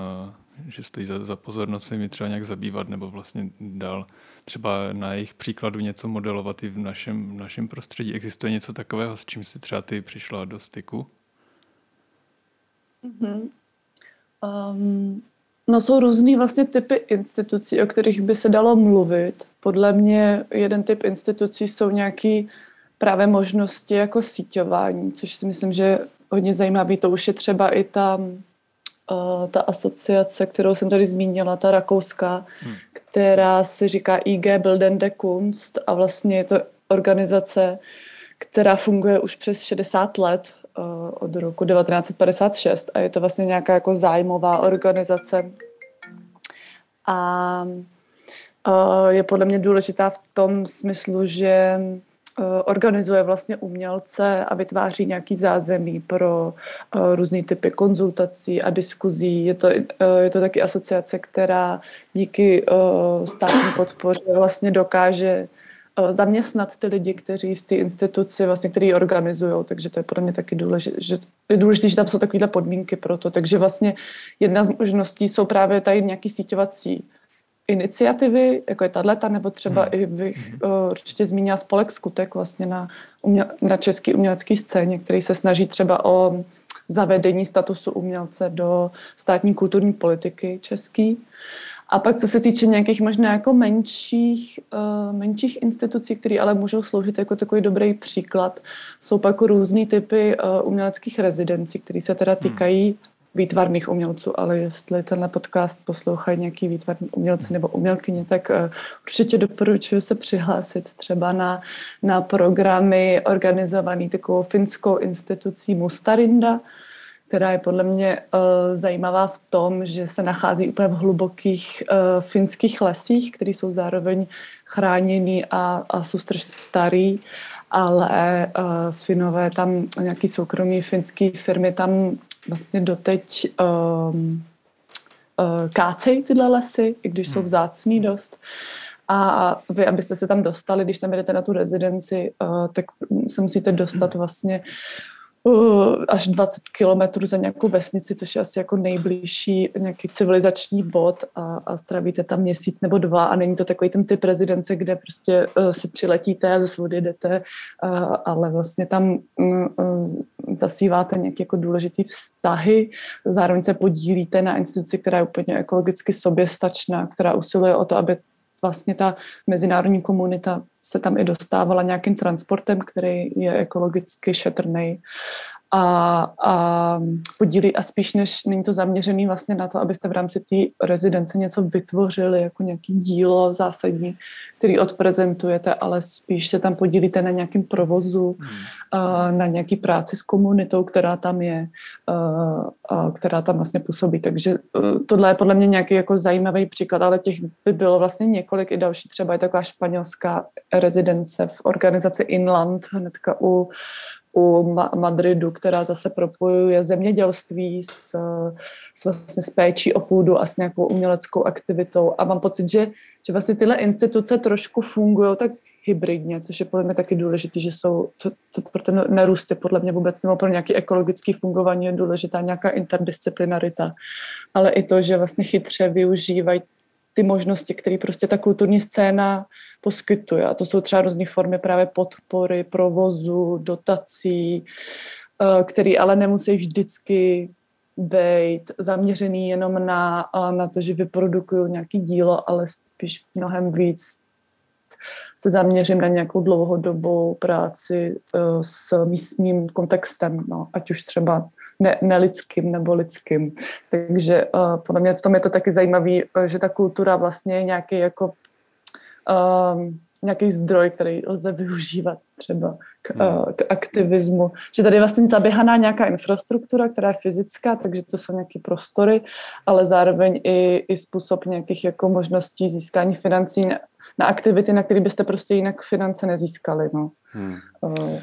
že stojí za, za pozornost se mi třeba nějak zabývat nebo vlastně dál třeba na jejich příkladu něco modelovat i v našem, v našem prostředí. Existuje něco takového, s čím si třeba ty přišla do styku? Mm-hmm. Um, no jsou různý vlastně typy institucí, o kterých by se dalo mluvit. Podle mě jeden typ institucí jsou nějaký právě možnosti jako síťování, což si myslím, že je hodně zajímavý. To už je třeba i ta, uh, ta asociace, kterou jsem tady zmínila, ta rakouská, hmm. která se říká IG Bildende Kunst a vlastně je to organizace, která funguje už přes 60 let od roku 1956 a je to vlastně nějaká jako zájmová organizace. A uh, je podle mě důležitá v tom smyslu, že uh, organizuje vlastně umělce a vytváří nějaký zázemí pro různé typy konzultací a diskuzí. Je to, je to taky asociace, která díky státní podpoře vlastně dokáže Eh, zaměstnat ty lidi, kteří v té instituci, vlastně, který organizují, takže to je podle mě taky důležité, že je důležité, že tam jsou takovéhle podmínky pro to. Takže vlastně jedna z možností jsou právě tady nějaký síťovací iniciativy, jako je tato, nebo třeba hmm. i bych uh, určitě zmínila spolek Skutek vlastně na, uměl, na české umělecké scéně, který se snaží třeba o zavedení statusu umělce do státní kulturní politiky český. A pak, co se týče nějakých možná jako menších, uh, menších institucí, které ale můžou sloužit jako takový dobrý příklad, jsou pak různý typy uh, uměleckých rezidencí, které se teda hmm. týkají výtvarných umělců, ale jestli tenhle podcast poslouchají nějaký výtvarní umělci nebo umělkyně, tak uh, určitě doporučuji se přihlásit třeba na, na programy organizované takovou finskou institucí Mustarinda, která je podle mě uh, zajímavá v tom, že se nachází úplně v hlubokých uh, finských lesích, které jsou zároveň chráněný a, a jsou strašně starý, ale uh, Finové tam, nějaký soukromý finský firmy tam vlastně doteď um, uh, kácejí tyhle lesy, i když jsou hmm. vzácný dost. A vy, abyste se tam dostali, když tam jdete na tu rezidenci, uh, tak se musíte dostat hmm. vlastně uh, až 20 kilometrů za nějakou vesnici, což je asi jako nejbližší nějaký civilizační bod a, a stravíte tam měsíc nebo dva a není to takový ten typ rezidence, kde prostě uh, si přiletíte a zase odjedete, uh, ale vlastně tam uh, zasíváte nějaké jako důležité vztahy, zároveň se podílíte na instituci, která je úplně ekologicky soběstačná, která usiluje o to, aby vlastně ta mezinárodní komunita se tam i dostávala nějakým transportem, který je ekologicky šetrný a, a podílí a spíš než není to zaměřený vlastně na to, abyste v rámci té rezidence něco vytvořili jako nějaký dílo zásadní, který odprezentujete, ale spíš se tam podílíte na nějakém provozu, hmm. na nějaký práci s komunitou, která tam je, a která tam vlastně působí. Takže e, tohle je podle mě nějaký jako zajímavý příklad, ale těch by bylo vlastně několik i další. Třeba je taková španělská rezidence v organizaci Inland, hnedka u u Madridu, která zase propojuje zemědělství s, s, vlastně s péčí o půdu a s nějakou uměleckou aktivitou. A mám pocit, že, že vlastně tyhle instituce trošku fungují tak hybridně, což je podle mě taky důležité, že jsou, to, to pro ten nerůst je podle mě vůbec nebo pro nějaké ekologické fungování je důležitá nějaká interdisciplinarita, ale i to, že vlastně chytře využívají ty možnosti, které prostě ta kulturní scéna poskytuje. A to jsou třeba různé formy právě podpory, provozu, dotací, eh, které ale nemusí vždycky být zaměřený jenom na, na to, že vyprodukují nějaký dílo, ale spíš mnohem víc se zaměřím na nějakou dlouhodobou práci uh, s místním kontextem, no, ať už třeba ne, nelidským nebo lidským. Takže uh, podle mě v tom je to taky zajímavé, uh, že ta kultura vlastně je nějaký jako um, nějaký zdroj, který lze využívat třeba k, uh, k aktivismu. Že tady je vlastně zaběhaná nějaká infrastruktura, která je fyzická, takže to jsou nějaké prostory, ale zároveň i, i způsob nějakých jako možností získání financí na, na aktivity, na které byste prostě jinak finance nezískali. No. Hmm. Uh,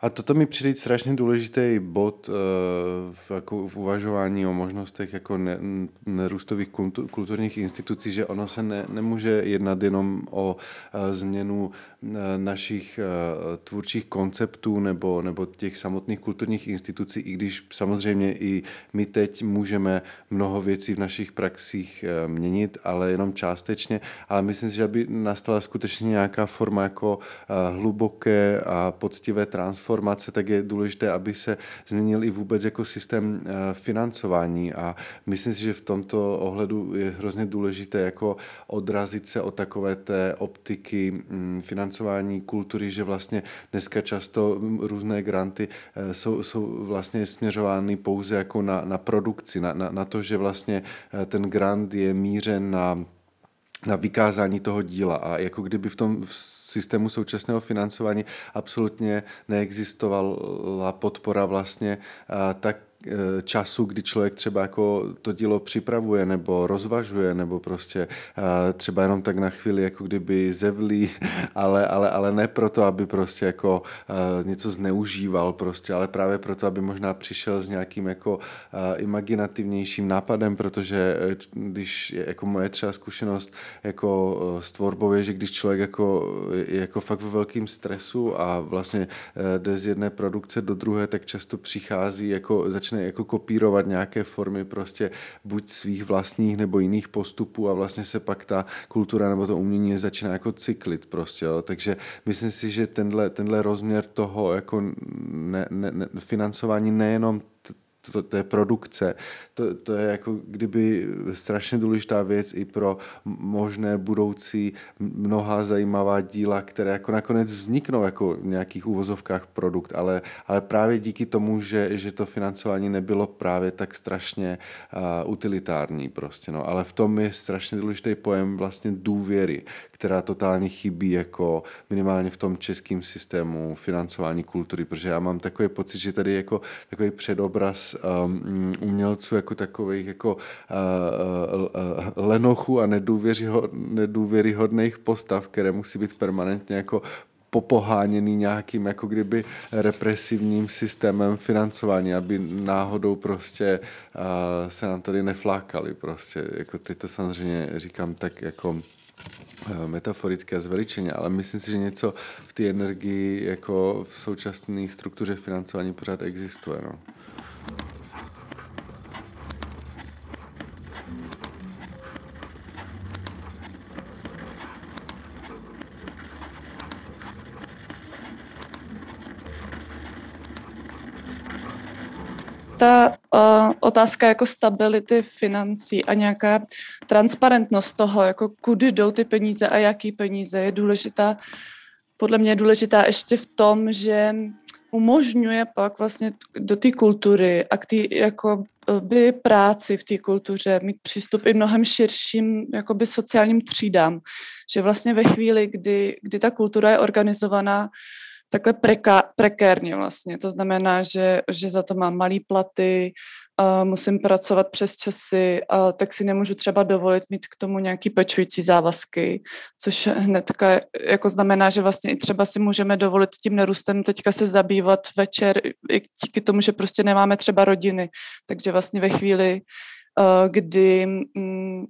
A toto mi přijde strašně důležitý bod uh, v, jako v uvažování o možnostech jako ne, nerůstových kulturních institucí, že ono se ne, nemůže jednat jenom o uh, změnu uh, našich tvůrčích konceptů nebo, nebo těch samotných kulturních institucí, i když samozřejmě i my teď můžeme mnoho věcí v našich praxích měnit, ale jenom částečně. Ale myslím si, že by nastala skutečně nějaká forma jako hluboké a poctivé transformace transformace, tak je důležité, aby se změnil i vůbec jako systém eh, financování. A myslím si, že v tomto ohledu je hrozně důležité jako odrazit se od takové té optiky mm, financování kultury, že vlastně dneska často různé granty eh, jsou, jsou vlastně směřovány pouze jako na, na produkci, na, na, na to, že vlastně eh, ten grant je mířen na na vykázání toho díla. A jako kdyby v tom systému současného financování absolutně neexistovala podpora vlastně tak času, kdy člověk třeba jako to dílo připravuje nebo rozvažuje, nebo prostě eh, třeba jenom tak na chvíli jako kdyby zevlí, ale, ale, ale ne proto, aby prostě jako eh, něco zneužíval prostě, ale právě proto, aby možná přišel s nějakým jako imaginativnějším nápadem, protože když jako moje třeba zkušenost jako s tvorbou je, že když člověk jako, je jako fakt ve velkým stresu a vlastně jde z jedné produkce do druhé, tak často přichází jako začne začne jako kopírovat nějaké formy prostě buď svých vlastních nebo jiných postupů a vlastně se pak ta kultura nebo to umění začíná jako cyklit prostě, jo. takže myslím si, že tenhle, tenhle rozměr toho jako ne, ne, ne, financování nejenom to, té produkce. To, to je jako kdyby strašně důležitá věc i pro možné budoucí mnoha zajímavá díla, které jako nakonec vzniknou jako v nějakých uvozovkách produkt, ale, ale právě díky tomu, že, že to financování nebylo právě tak strašně uh, utilitární prostě, no. ale v tom je strašně důležitý pojem vlastně důvěry, která totálně chybí jako minimálně v tom českém systému financování kultury, protože já mám takový pocit, že tady jako takový předobraz um, umělců jako takových jako uh, uh, lenochů a nedůvěryhodných postav, které musí být permanentně jako popoháněný nějakým jako kdyby represivním systémem financování, aby náhodou prostě uh, se nám tady neflákali prostě. Jako teď to samozřejmě říkám tak jako metaforické a zveličeně, ale myslím si, že něco v té energii jako v současné struktuře financování pořád existuje. No. Ta uh, otázka jako stability financí a nějaká transparentnost toho, jako kudy jdou ty peníze a jaký peníze je důležitá. Podle mě je důležitá ještě v tom, že umožňuje pak vlastně do té kultury a k té jako by práci v té kultuře mít přístup i mnohem širším jakoby sociálním třídám. Že vlastně ve chvíli, kdy, kdy ta kultura je organizovaná takhle preka, prekérně vlastně. To znamená, že, že za to mám malý platy, a musím pracovat přes časy, a tak si nemůžu třeba dovolit mít k tomu nějaký pečující závazky, což hnedka jako znamená, že vlastně i třeba si můžeme dovolit tím nerůstem teďka se zabývat večer, i díky tomu, že prostě nemáme třeba rodiny. Takže vlastně ve chvíli, kdy mm,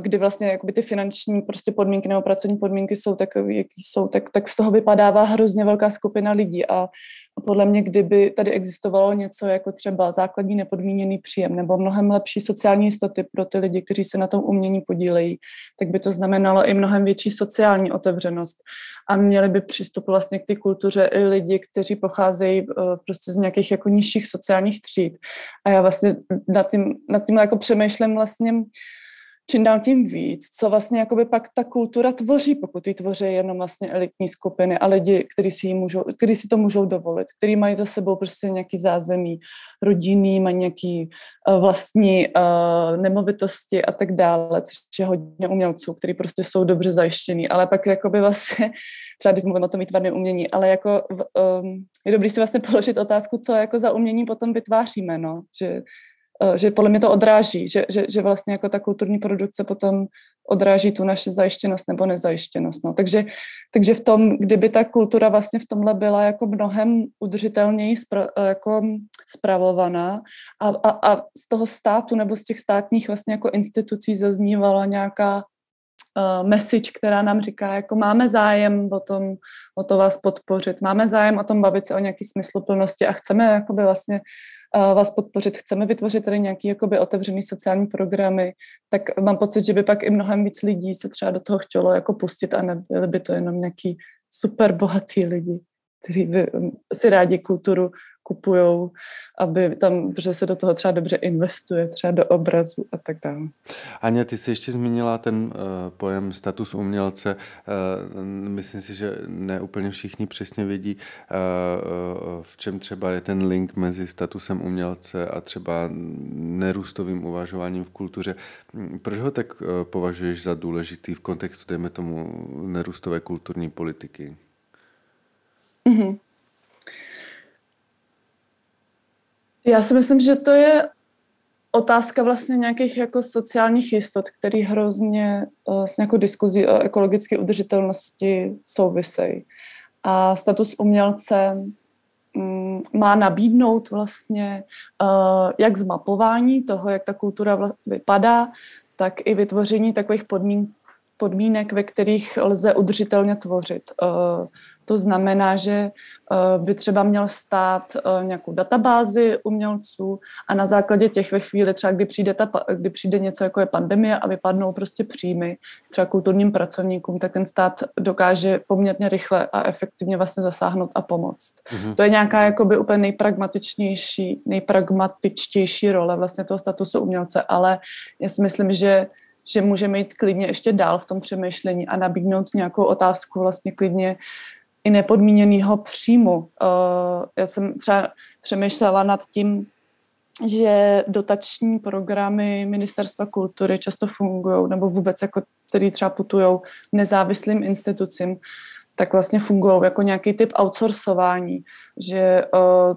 kdy vlastně jakoby ty finanční prostě podmínky nebo pracovní podmínky jsou takové, jaký jsou, tak, tak z toho vypadává hrozně velká skupina lidí a podle mě, kdyby tady existovalo něco jako třeba základní nepodmíněný příjem nebo mnohem lepší sociální jistoty pro ty lidi, kteří se na tom umění podílejí, tak by to znamenalo i mnohem větší sociální otevřenost a měli by přístup vlastně k té kultuře i lidi, kteří pocházejí uh, prostě z nějakých jako nižších sociálních tříd. A já vlastně nad tím, nad tím jako přemýšlím vlastně, čím dál tím víc, co vlastně jakoby pak ta kultura tvoří, pokud ji tvoří jenom vlastně elitní skupiny a lidi, kteří si, můžou, kteří si to můžou dovolit, kteří mají za sebou prostě nějaký zázemí rodinný, mají nějaký uh, vlastní uh, nemovitosti a tak dále, což je hodně umělců, kteří prostě jsou dobře zajištění, ale pak jakoby vlastně třeba když mluvím o tom výtvarné umění, ale jako um, je dobrý si vlastně položit otázku, co jako za umění potom vytváříme, no, že že podle mě to odráží, že, že, že vlastně jako ta kulturní produkce potom odráží tu naše zajištěnost nebo nezajištěnost. No. Takže, takže v tom, kdyby ta kultura vlastně v tomhle byla jako mnohem udržitelněji spra, jako spravovaná a, a, a z toho státu nebo z těch státních vlastně jako institucí zaznívala nějaká uh, message, která nám říká, jako máme zájem o tom, o to vás podpořit, máme zájem o tom bavit se o nějaký smysluplnosti a chceme jakoby vlastně vás podpořit, chceme vytvořit tady nějaký jakoby otevřený sociální programy, tak mám pocit, že by pak i mnohem víc lidí se třeba do toho chtělo jako pustit a nebyly by to jenom nějaký super bohatý lidi, kteří by um, si rádi kulturu kupují, aby tam, protože se do toho třeba dobře investuje, třeba do obrazu a tak dále. Aně, ty jsi ještě zmínila ten uh, pojem status umělce. Uh, myslím si, že ne úplně všichni přesně vědí, uh, v čem třeba je ten link mezi statusem umělce a třeba nerůstovým uvažováním v kultuře. Proč ho tak považuješ za důležitý v kontextu, dejme tomu, nerůstové kulturní politiky? Mm-hmm. Já si myslím, že to je otázka vlastně nějakých jako sociálních jistot, který hrozně uh, s nějakou diskuzí o ekologické udržitelnosti souvisejí. A status umělce um, má nabídnout vlastně uh, jak zmapování toho, jak ta kultura vypadá, tak i vytvoření takových podmín- podmínek, ve kterých lze udržitelně tvořit. Uh, to znamená, že eh, by třeba měl stát eh, nějakou databázi umělců a na základě těch ve chvíli třeba, kdy přijde, ta, kdy přijde něco jako je pandemie a vypadnou prostě příjmy třeba kulturním pracovníkům, tak ten stát dokáže poměrně rychle a efektivně vlastně zasáhnout a pomoct. Mm-hmm. To je nějaká jakoby úplně nejpragmatičnější, nejpragmatičtější role vlastně toho statusu umělce, ale já si myslím, že že můžeme jít klidně ještě dál v tom přemýšlení a nabídnout nějakou otázku vlastně klidně i nepodmíněného příjmu. Uh, já jsem třeba přemýšlela nad tím, že dotační programy Ministerstva kultury často fungují, nebo vůbec jako, který třeba putují nezávislým institucím, tak vlastně fungují jako nějaký typ outsourcování, že uh,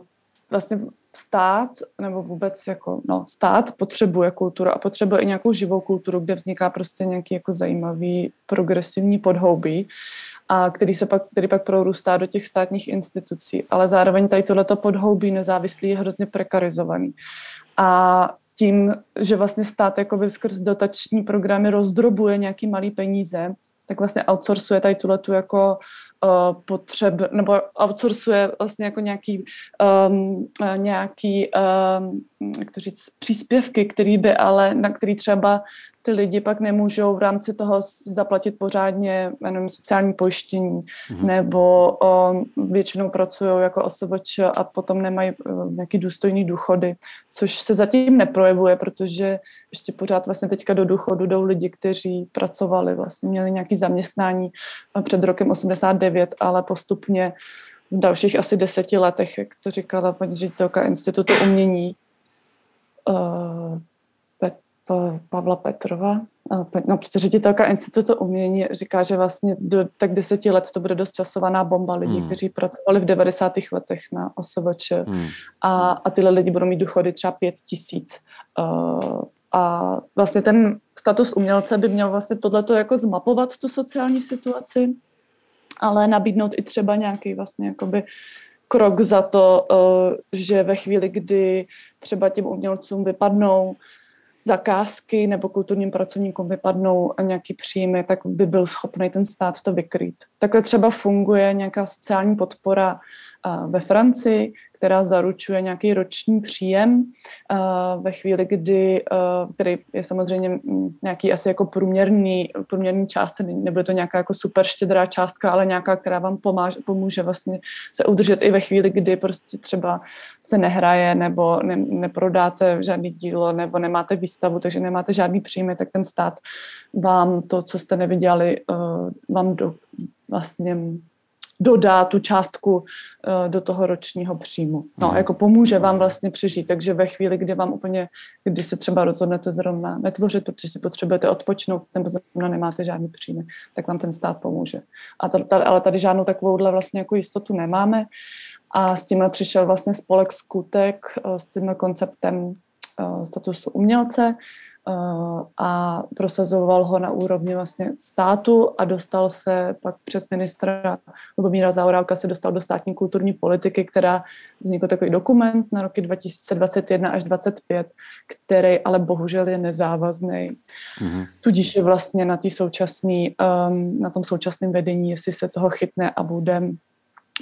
vlastně stát, nebo vůbec jako, no, stát potřebuje kulturu a potřebuje i nějakou živou kulturu, kde vzniká prostě nějaký jako zajímavý progresivní podhoubí a který, se pak, který pak prorůstá do těch státních institucí. Ale zároveň tady tohleto podhoubí nezávislý je hrozně prekarizovaný. A tím, že vlastně stát jakoby skrz dotační programy rozdrobuje nějaký malý peníze, tak vlastně outsourcuje tady tuhletu jako uh, potřeb, nebo outsourcuje vlastně jako nějaký, um, nějaký um, jak to říct, příspěvky, který by ale, na který třeba ty lidi pak nemůžou v rámci toho zaplatit pořádně jenom sociální pojištění, mm-hmm. nebo o, většinou pracují jako osoboč a potom nemají o, nějaký důstojný důchody, což se zatím neprojevuje, protože ještě pořád vlastně teďka do důchodu jdou lidi, kteří pracovali, vlastně měli nějaké zaměstnání před rokem 89, ale postupně v dalších asi deseti letech, jak to říkala paní ředitelka Institutu umění, uh, Pavla Petrova, no, prostě ředitelka Institutu umění, říká, že vlastně do tak deseti let to bude dost časovaná bomba lidí, hmm. kteří pracovali v 90. letech na OSVČ hmm. a, a tyhle lidi budou mít důchody třeba pět tisíc. Uh, a vlastně ten status umělce by měl vlastně tohleto jako zmapovat tu sociální situaci, ale nabídnout i třeba nějaký vlastně jakoby krok za to, uh, že ve chvíli, kdy třeba těm umělcům vypadnou zakázky nebo kulturním pracovníkům vypadnou nějaký příjmy, tak by byl schopný ten stát to vykrýt. Takhle třeba funguje nějaká sociální podpora ve Francii, která zaručuje nějaký roční příjem ve chvíli, kdy, který je samozřejmě mm, nějaký asi jako průměrný, průměrný část, nebude to nějaká jako super štědrá částka, ale nějaká, která vám pomáže, pomůže vlastně se udržet i ve chvíli, kdy prostě třeba se nehraje nebo ne, neprodáte žádný dílo nebo nemáte výstavu, takže nemáte žádný příjmy, tak ten stát vám to, co jste neviděli, vám do, vlastně dodá tu částku uh, do toho ročního příjmu. No, hmm. jako pomůže vám vlastně přežít. Takže ve chvíli, kdy vám úplně, kdy se třeba rozhodnete zrovna netvořit, protože si potřebujete odpočnout, nebo zrovna nemáte žádný příjmy, tak vám ten stát pomůže. A tady, ale tady žádnou takovouhle vlastně jako jistotu nemáme. A s tímhle přišel vlastně spolek Skutek uh, s tím konceptem statusu umělce a prosazoval ho na úrovni vlastně státu a dostal se pak přes ministra Lubomíra Zaurálka se dostal do státní kulturní politiky, která vznikl takový dokument na roky 2021 až 2025, který ale bohužel je nezávazný. Mm-hmm. Tudíž je vlastně na, současný, um, na tom současném vedení, jestli se toho chytne a bude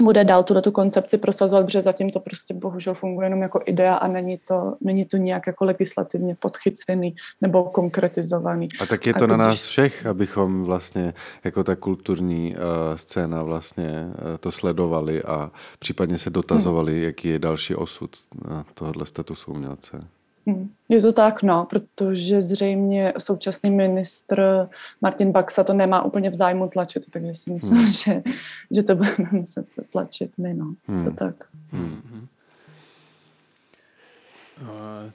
bude dál tuto tu koncepci prosazovat, protože zatím to prostě bohužel funguje jenom jako idea a není to, není to nějak jako legislativně podchycený nebo konkretizovaný. A tak je to a na nás všech, abychom vlastně jako ta kulturní uh, scéna vlastně uh, to sledovali a případně se dotazovali, hmm. jaký je další osud tohohle statusu umělce. Hmm. Je to tak, no, protože zřejmě současný ministr Martin Baxa to nemá úplně v zájmu tlačit, takže si myslím, hmm. že, že to budeme muset tlačit my, no. Hmm. To tak. Hmm. Uh,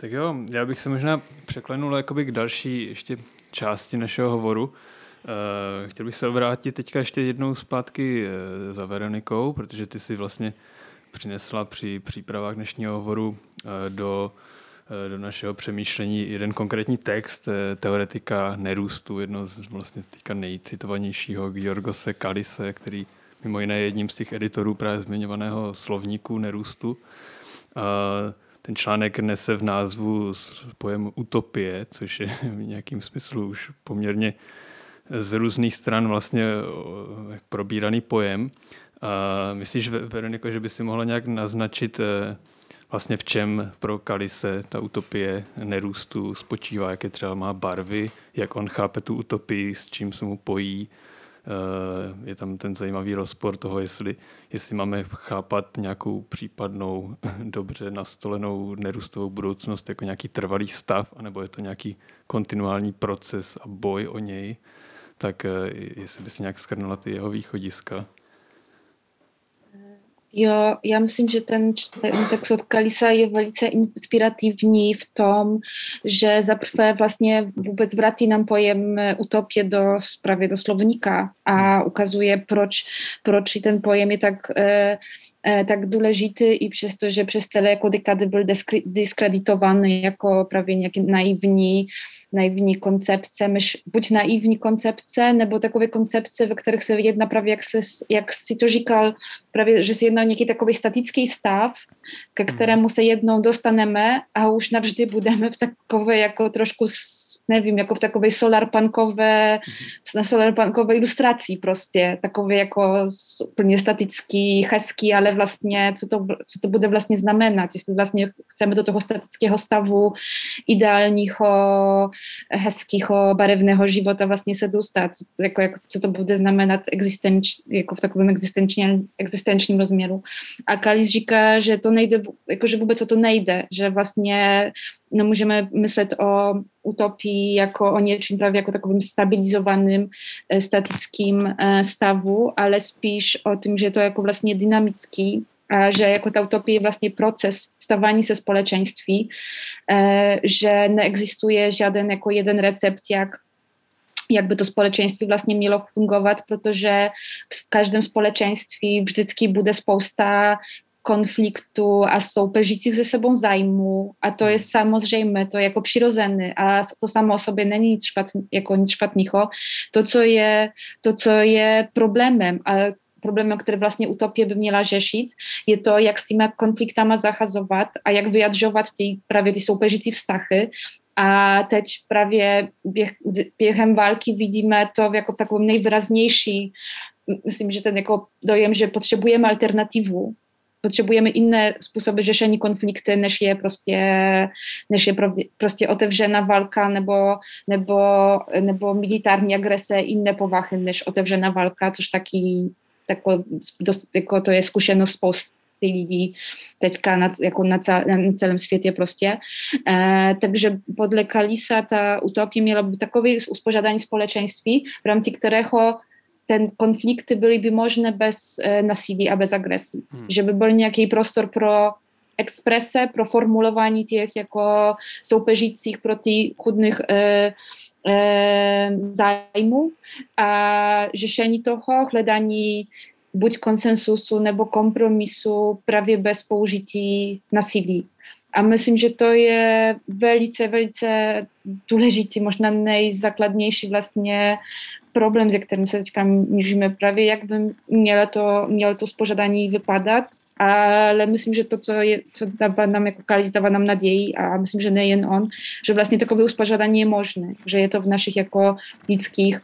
tak jo, já bych se možná překlenul jakoby k další ještě části našeho hovoru. Uh, chtěl bych se obrátit teďka ještě jednou zpátky uh, za Veronikou, protože ty si vlastně přinesla při přípravách dnešního hovoru uh, do do našeho přemýšlení jeden konkrétní text eh, teoretika nerůstu, jedno z vlastně teďka nejcitovanějšího Georgose Kalise, který mimo jiné je jedním z těch editorů právě zmiňovaného slovníku nerůstu. Ten článek nese v názvu pojem utopie, což je v nějakým smyslu už poměrně z různých stran vlastně probíraný pojem. Myslíš, Veroniko, že by si mohla nějak naznačit eh, vlastně v čem pro Kalise ta utopie nerůstu spočívá, jaké třeba má barvy, jak on chápe tu utopii, s čím se mu pojí. Eh, je tam ten zajímavý rozpor toho, jestli, jestli máme chápat nějakou případnou dobře nastolenou nerůstovou budoucnost jako nějaký trvalý stav, anebo je to nějaký kontinuální proces a boj o něj, tak eh, jestli by si nějak skrnula ty jeho východiska. Jo, já myslím, že ten, ten text od Kalisa je velice inspirativní v tom, že zaprvé vlastně vůbec vrací nám pojem utopie do právě do slovníka a ukazuje, proč, proč ten pojem je tak eh, eh tak důležitý i přesto, že přes celé jako dekady byl diskreditowany jako právě nějaký naivní naivní koncepce, myš, buď naivní koncepce, nebo takové koncepce, ve kterých se jedná právě, jak, se, jak si to říkal, právě, že se jedná o nějaký takový statický stav, ke kterému se jednou dostaneme a už navždy budeme v takové jako trošku nevím, jako v takové solarpunkové, mm-hmm. na solarpunkové ilustracji prostě, takové jako úplně statický, hezký, ale vlastně, co to, co to bude vlastně znamenat, jestli vlastně chceme do toho statického stavu ideálního, hezkého, barevného života vlastně se dostat, co, jako, jako, co to bude znamenat existenč, jako v takovém existenčním, existenčním rozměru. A Kalis říká, že to nejde, jako, že vůbec o to nejde, že vlastně no můžeme myslet o utopii jako o něčym prawie jako takovým stabilizowanym, e, statickým e, stawu, ale spíš o tym, że to jako właśnie dynamicki, a że jako ta utopia właśnie proces stawania się społeczeństwi, e, że nie egzystuje żaden jako jeden recept, jak jakby to społeczeństwo właśnie miało fungować, protože w każdym społeczeństwie vždycky bude spousta konfliktu a soupeřících ze sebou zájmu a to je hmm. samozřejmě, to je jako přirozené a to samo o sobě není nic, špat, jako nic špatného. To, co je, to, co je problémem a problémem, který vlastně utopie by měla řešit, je to, jak s těmi konfliktama zachazovat a jak vyjadřovat ty, právě ty soupeřící vztahy a teď právě běh, během války vidíme to jako takovým nejvýraznější, myslím, že ten jako dojem, že potřebujeme alternativu, potrzebujemy inne sposoby řešení konflikty, než je prostě, než je prostě otevřená válka nebo, nebo, nebo militární agrese, inne povahy než otevřená válka, což taky tako, jako to je zkušenost spousty lidí teďka na, jako na, ca, na celém světě prostě. E, takže podle Kalisa ta utopie měla by takové uspořádání společenství, v rámci kterého ten konflikty byłyby możne bez e, nasilí a bez agresji. Hmm. Żeby był jakiś prostor pro ekspresę, pro formulowanie tych jako soupeřících proti chudnych e, e, zájmů a řešení toho, hledání buď konsensusu nebo kompromisu právě bez použití nasilí. A myslím, že to je velice, velice důležitý, možná nejzákladnější vlastně problém, ze kterým se teďka míříme. Právě, jak by mělo to, mělo to uspořádání vypadat, ale myslím, že to, co, je, co dává nám jako Kalis, dává nám naději a myslím, že nejen on, že vlastně takové uspořádání je možné, že je to v našich jako lidských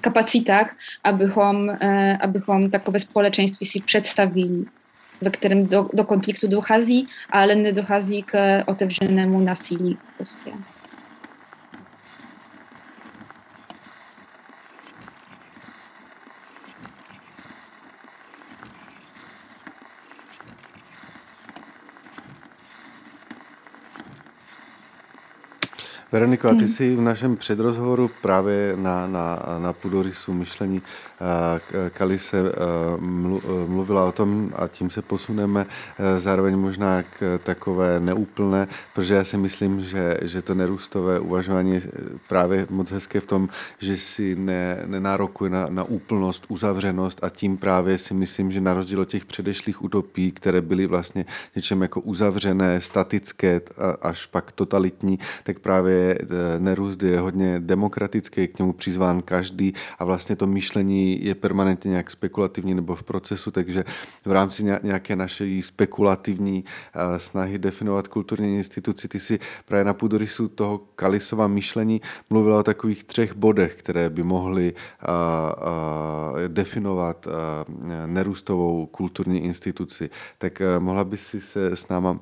kapacitách, abychom, e, abychom takové společenství si představili, ve kterém do, do konfliktu dochází, ale nedochází k otevřenému nasilí. Prostě. Veroniko, a ty jsi v našem předrozhovoru právě na, na, na Pudorisu myšlení Kalise mluvila o tom, a tím se posuneme zároveň možná k takové neúplné, protože já si myslím, že, že to nerůstové uvažování je právě moc hezké v tom, že si ne, nenárokuje na, na úplnost, uzavřenost a tím právě si myslím, že na rozdíl od těch předešlých utopí, které byly vlastně něčem jako uzavřené, statické až pak totalitní, tak právě Eh, nerůst je hodně demokratický, k němu přizván každý a vlastně to myšlení je permanentně nějak spekulativní nebo v procesu, takže v rámci nějaké naší spekulativní eh, snahy definovat kulturní instituci, ty si právě na půdorysu toho Kalisova myšlení mluvila o takových třech bodech, které by mohly eh, definovat nerůstovou kulturní instituci. Tak mohla by si se s náma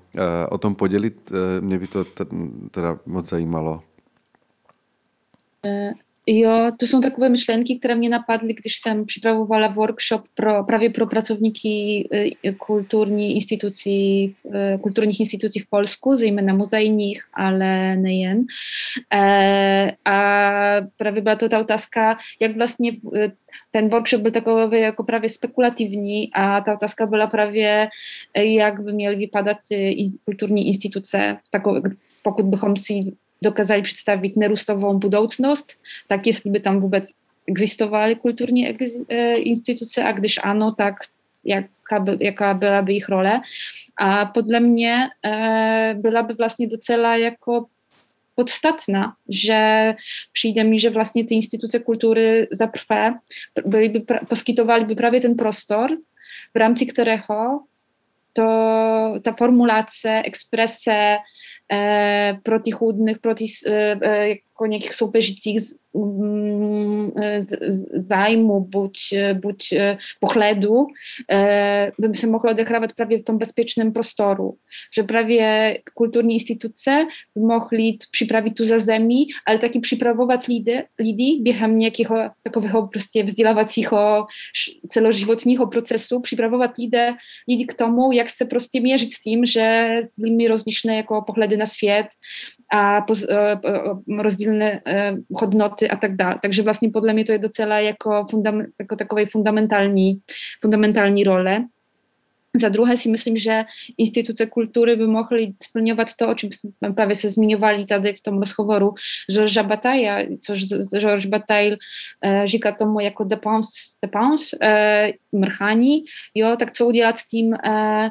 o tom podělit? Mě by to teda moc zajímalo. E, jo, to są takové myšlenky, které mě napadly, když jsem připravovala workshop pro, právě pro pracovníky e, kulturní institucí, e, kulturních institucí v Polsku, zejména muzejních, ale nejen. A právě byla to ta otázka, jak vlastně ten workshop byl takový jako prawie spekulativní a ta otázka byla prawie, jak by mieli wypadać kulturní instituce, pokud bychom si dokázali představit nerůstovou budoucnost, tak jestli by tam vůbec existovaly kulturní e, instituce a když ano, tak jaka, by, jaká byla by ich role. A podle mě e, byla by vlastně docela jako podstatná, že přijde mi, že vlastně ty instituce kultury za prvé byly by, poskytovaly by právě ten prostor, v rámci kterého to, ta formulace, exprese, e, protichůdnych, proti e, e, jako nějakých soupeřících Mm, zájmu, buď, buď e, pohledu, e, by se mohlo odehrávat právě v tom bezpiecznym prostoru. Że prawie kulturní instituce by mohli připravit tu zazemí, ale taky připravovat lidi, lidi během nějakého takového prostě vzdělávacího celoživotního procesu, připravovat lidi, lidi k tomu, jak se prostě měřit s tím, že sdílíme rozličné jako pohledy na svět a poz, e, rozdílné hodnoty a tak dále. Takže vlastně podle mě to je docela jako, fundam, jako takový fundamentální, fundamentální role. Za druhé si myslím, že instituce kultury by mohly splňovat to, o czym prawie się zmieniowali tady w tym rozhovoru Georgesa Bataja, což George Bataille e, říká tomu jako dépense, dépense e, jo, tak co udělat s tím, e,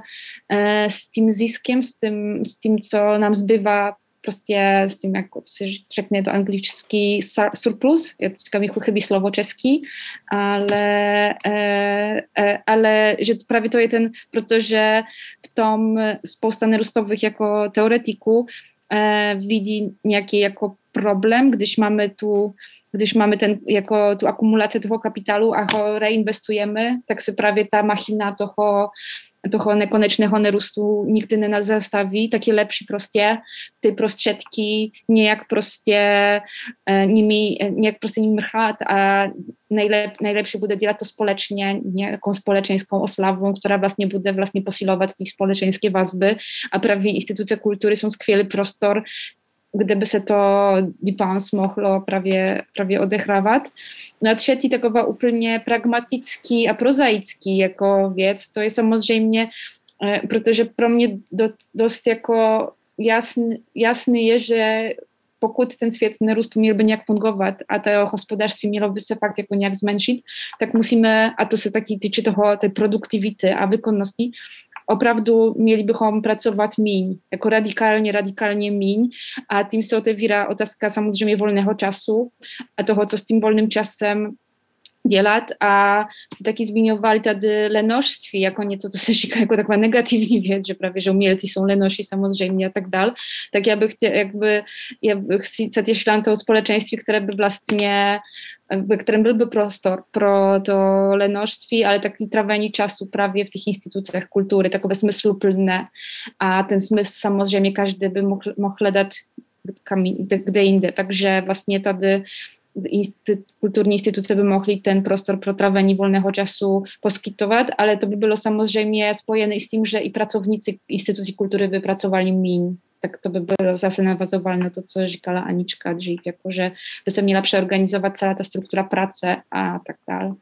e, s tím ziskem, s tím, s tím, co nám zbywa prostě s tím, jako si řekne to anglický surplus, já teďka mi chybí slovo český, ale, e, e, ale že právě to je ten, protože v tom spousta nerůstových jako teoretiků e, vidí nějaký jako problém, když máme tu když máme ten, jako tu akumulaci toho kapitálu a ho reinvestujeme, tak se právě ta machina toho toho nekonečného nerůstu nikdy nezastaví, tak je lepší prostě ty prostředky nějak prostě e, nimi, nějak prostě nimi mrchat a najlep, najlepší bude dělat to společně, nějakou společenskou oslavą, která vlastně bude vlastně posilovat ty společenské vazby a právě instituce kultury jsou skvělý prostor, kde by se to dipans mohlo právě, právě odehrávat. No a třetí taková úplně pragmatický a prozaický jako věc, to je samozřejmě, eh, protože pro mě dost jako jasný, jasný je, že pokud ten svět nerůstu měl by nějak fungovat a to hospodářství mělo by fakt jako nějak zmenšit, tak musíme, a to se taky týče toho, té produktivity a výkonnosti, opravdu měli bychom pracovat míň, jako radikálně, radikálně míň. A tím se otevírá otázka samozřejmě volného času a toho, co s tím volným časem dělat a taky zmiňovali tady lenožství jako něco, co se říká jako taková negativní věc, že právě, že umělci jsou lenoši samozřejmě a tak dál, tak já bych chtěl, jakby, já bych si se těšila na toho společenství, které by vlastně ve kterém byl by prostor pro to lenožství, ale taky trávení času právě v těch institucích kultury, takové smysluplné. A ten smysl samozřejmě každý by mohl, mohl hledat kam, kde, kde jinde. Takže vlastně tady kulturní instituce by mohly ten prostor pro trávení volného času poskytovat, ale to by bylo samozřejmě spojené s tím, že i pracovníci institucí kultury by pracovali míň. Tak to by bylo zase navazoval na to, co říkala Anička dřív, jakože by se měla přeorganizovat celá ta struktura práce a tak dále.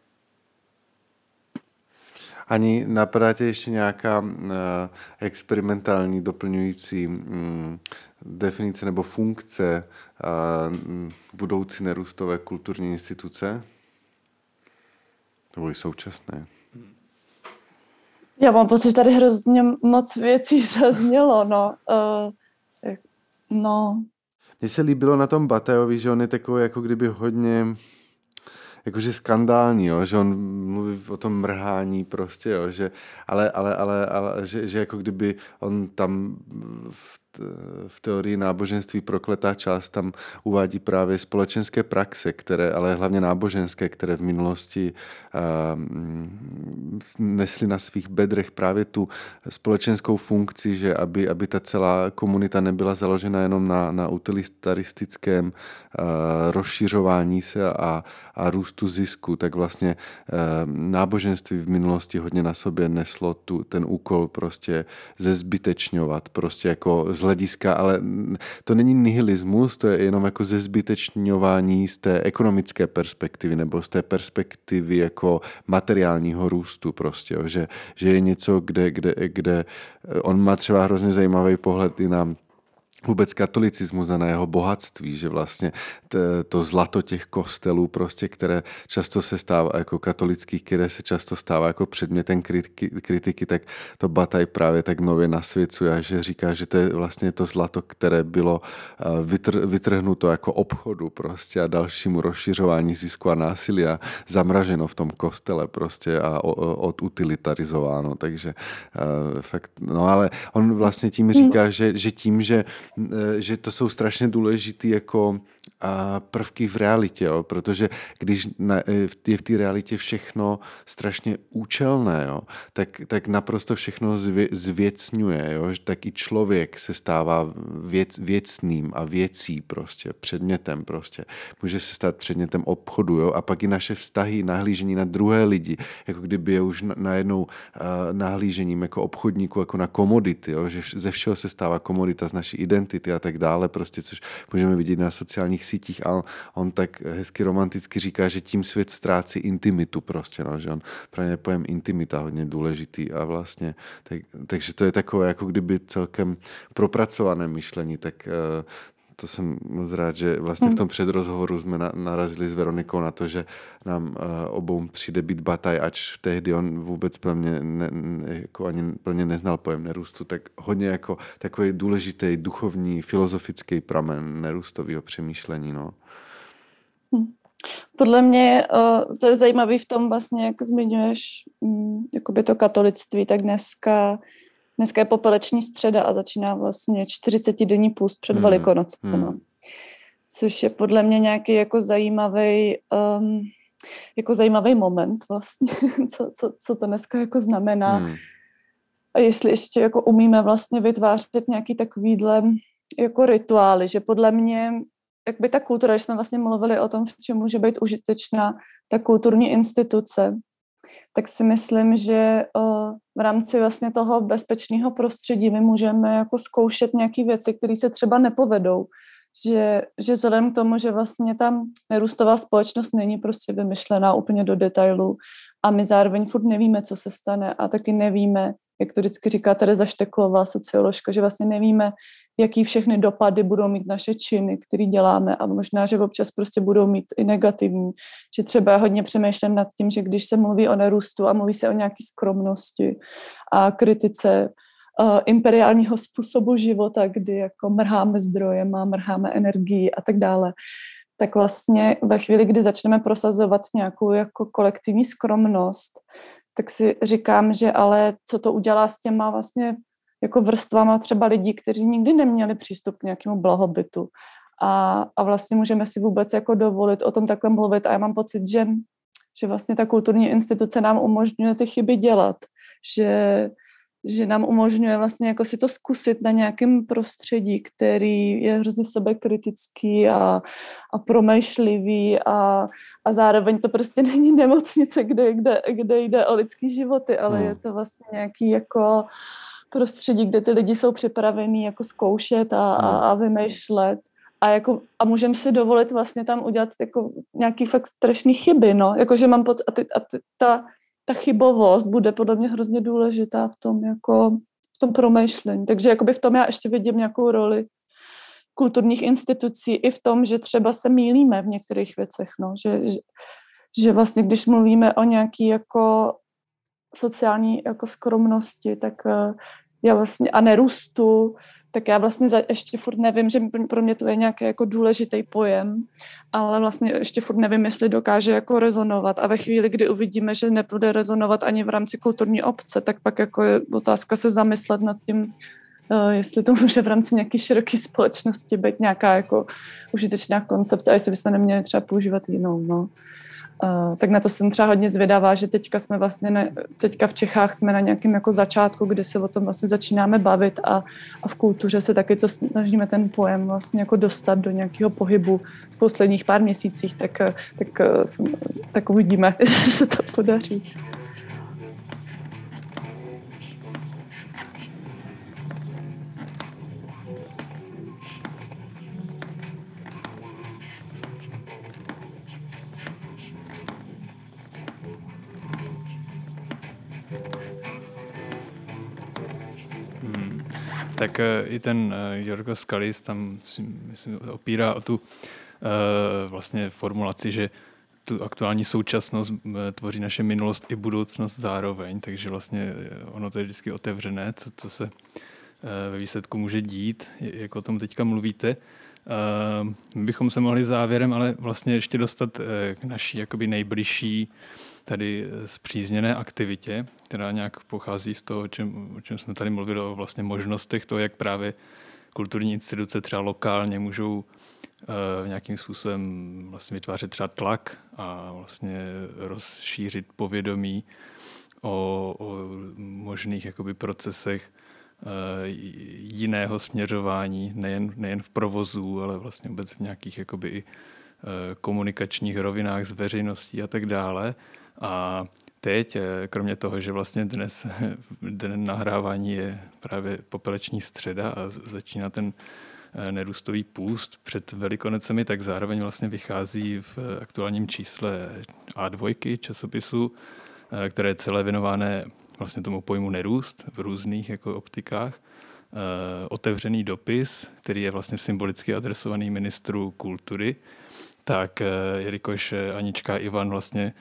Ani napadá tě ještě nějaká experimentální doplňující um, definice nebo funkce budoucí nerůstové kulturní instituce? Nebo i současné? Já mám pocit, že tady hrozně moc věcí zaznělo, no. Uh, no. Mně se líbilo na tom Batajovi, že on je takový jako kdyby hodně jakože skandální, jo, že on mluví o tom mrhání prostě, jo, že, ale, ale, ale, ale že, že jako kdyby on tam v v teorii náboženství prokletá část tam uvádí právě společenské praxe, které, ale hlavně náboženské, které v minulosti uh, nesly na svých bedrech právě tu společenskou funkci, že aby, aby ta celá komunita nebyla založena jenom na, na utilitaristickém uh, rozšiřování se a, a růstu zisku, tak vlastně uh, náboženství v minulosti hodně na sobě neslo tu, ten úkol prostě zezbytečňovat, prostě jako hlediska, ale to není nihilismus, to je jenom jako zezbytečňování z té ekonomické perspektivy nebo z té perspektivy jako materiálního růstu prostě, jo, že, že je něco, kde, kde, kde on má třeba hrozně zajímavý pohled i na vůbec katolicismus a na jeho bohatství, že vlastně to zlato těch kostelů, prostě, které často se stává jako katolických, které se často stává jako předmětem kritiky, kritiky tak to Bataj právě tak nově nasvěcuje, že říká, že to je vlastně to zlato, které bylo eh, vytr, vytrhnuto jako obchodu prostě a dalšímu rozšiřování zisku a násilí a zamraženo v tom kostele prostě a odutilitarizováno, takže uh, fakt, no ale on vlastně tím říká, že, že tím, že Eh, že to jsou strašně důležitý jako prvky v realitě, jo? protože když eh, je v té realitě všechno strašně účelné, jo? Tak, tak naprosto všechno zvě, zvěcňuje, jo? tak i člověk se stává věc, věcným a věcí prostě, předmětem prostě. Může se stát předmětem obchodu jo? a pak i naše vztahy, nahlížení na druhé lidi, jako kdyby je už najednou uh, nahlížením jako obchodníku, jako na komodity, jo? že ze všeho se stává komodita z naší identity a tak dále, prostě, což můžeme vidět na sociálních sítích a on tak hezky romanticky říká, že tím svět ztrácí intimitu prostě, no, že on pro ně pojem intimita hodně důležitý a vlastně, tak, takže to je takové jako kdyby celkem propracované myšlení, tak uh, to jsem moc rád, že vlastně v tom předrozhovoru jsme na, narazili s Veronikou na to, že nám uh, obou přijde být bataj, ač tehdy on vůbec plně ne, ne, jako ani plně neznal pojem nerůstu, tak hodně jako takový důležitý duchovní, filozofický pramen nerůstového přemýšlení. No. Hm. Podle mě uh, to je zajímavé v tom vlastně, jak zmiňuješ um, jakoby to katolictví, tak dneska Dneska je popeleční středa a začíná vlastně 40 denní půst před hmm. Velikonocem. Hmm. No. Což je podle mě nějaký jako zajímavý um, jako zajímavý moment vlastně, co, co, co to dneska jako znamená. Hmm. A jestli ještě jako umíme vlastně vytvářet nějaký takovýhle jako rituály, že podle mě jak by ta kultura, když jsme vlastně mluvili o tom, v čem může být užitečná ta kulturní instituce, tak si myslím, že uh, v rámci vlastně toho bezpečného prostředí my můžeme jako zkoušet nějaké věci, které se třeba nepovedou. Že, že vzhledem k tomu, že vlastně tam nerůstová společnost není prostě vymyšlená úplně do detailu a my zároveň furt nevíme, co se stane a taky nevíme, jak to vždycky říká Tereza Šteklová, socioložka, že vlastně nevíme, jaký všechny dopady budou mít naše činy, které děláme a možná, že občas prostě budou mít i negativní. Že třeba hodně přemýšlím nad tím, že když se mluví o nerůstu a mluví se o nějaké skromnosti a kritice uh, imperiálního způsobu života, kdy jako mrháme zdrojem a mrháme energii a tak dále, tak vlastně ve chvíli, kdy začneme prosazovat nějakou jako kolektivní skromnost, tak si říkám, že ale co to udělá s těma vlastně jako vrstvama třeba lidí, kteří nikdy neměli přístup k nějakému blahobytu. A, a vlastně můžeme si vůbec jako dovolit o tom takhle mluvit a já mám pocit, že, že vlastně ta kulturní instituce nám umožňuje ty chyby dělat, že, že nám umožňuje vlastně jako si to zkusit na nějakém prostředí, který je hrozně sebekritický a, a promýšlivý a, a zároveň to prostě není nemocnice, kde, kde, kde jde o lidský životy, ale hmm. je to vlastně nějaký jako prostředí, kde ty lidi jsou připravení jako zkoušet a, a, hmm. a vymýšlet. A, jako, a můžeme si dovolit vlastně tam udělat jako nějaký fakt strašný chyby, no, jakože mám pod, a, ty, a ty, ta, ta chybovost bude podle mě hrozně důležitá v tom jako v tom promýšlení, takže jakoby v tom já ještě vidím nějakou roli kulturních institucí i v tom, že třeba se mílíme v některých věcech, no, že, že, že vlastně když mluvíme o nějaký jako sociální jako skromnosti, tak uh, já vlastně a nerůstu, tak já vlastně za, ještě furt nevím, že pro mě to je nějaký jako důležitý pojem, ale vlastně ještě furt nevím, jestli dokáže jako rezonovat a ve chvíli, kdy uvidíme, že nebude rezonovat ani v rámci kulturní obce, tak pak jako je otázka se zamyslet nad tím, uh, jestli to může v rámci nějaké široké společnosti být nějaká jako užitečná koncepce a jestli bychom neměli třeba používat jinou, no. Tak na to jsem třeba hodně zvědavá, že teďka jsme vlastně, ne, teďka v Čechách jsme na nějakém jako začátku, kdy se o tom vlastně začínáme bavit a, a v kultuře se taky to snažíme ten pojem vlastně jako dostat do nějakého pohybu v posledních pár měsících, tak, tak, tak, tak uvidíme, jestli se to podaří. Tak eh, i ten eh, Jorgo Skalis tam myslím, opírá o tu eh, vlastně formulaci, že tu aktuální současnost tvoří naše minulost i budoucnost zároveň, takže vlastně ono to je vždycky otevřené, co, co se ve výsledku může dít, jak o tom teďka mluvíte. My bychom se mohli závěrem ale vlastně ještě dostat k naší jakoby nejbližší tady zpřízněné aktivitě, která nějak pochází z toho, o čem, o čem jsme tady mluvili, o vlastně možnostech toho, jak právě kulturní instituce třeba lokálně můžou uh, nějakým způsobem vlastně vytvářet třeba tlak a vlastně rozšířit povědomí o, o možných jakoby procesech uh, jiného směřování, nejen, nejen v provozu, ale vlastně vůbec v nějakých jakoby i komunikačních rovinách s veřejností a tak dále. A teď, eh, kromě toho, že vlastně dnes den nahrávání je právě popeleční středa a začíná ten eh, nerůstový půst před velikonocemi, tak zároveň vlastně vychází v aktuálním čísle A2 časopisu, eh, které je celé věnované vlastně tomu pojmu nerůst v různých jako optikách. Otevřený dopis, který je vlastně symbolicky adresovaný ministru kultury, tak jelikož Anička Ivan vlastně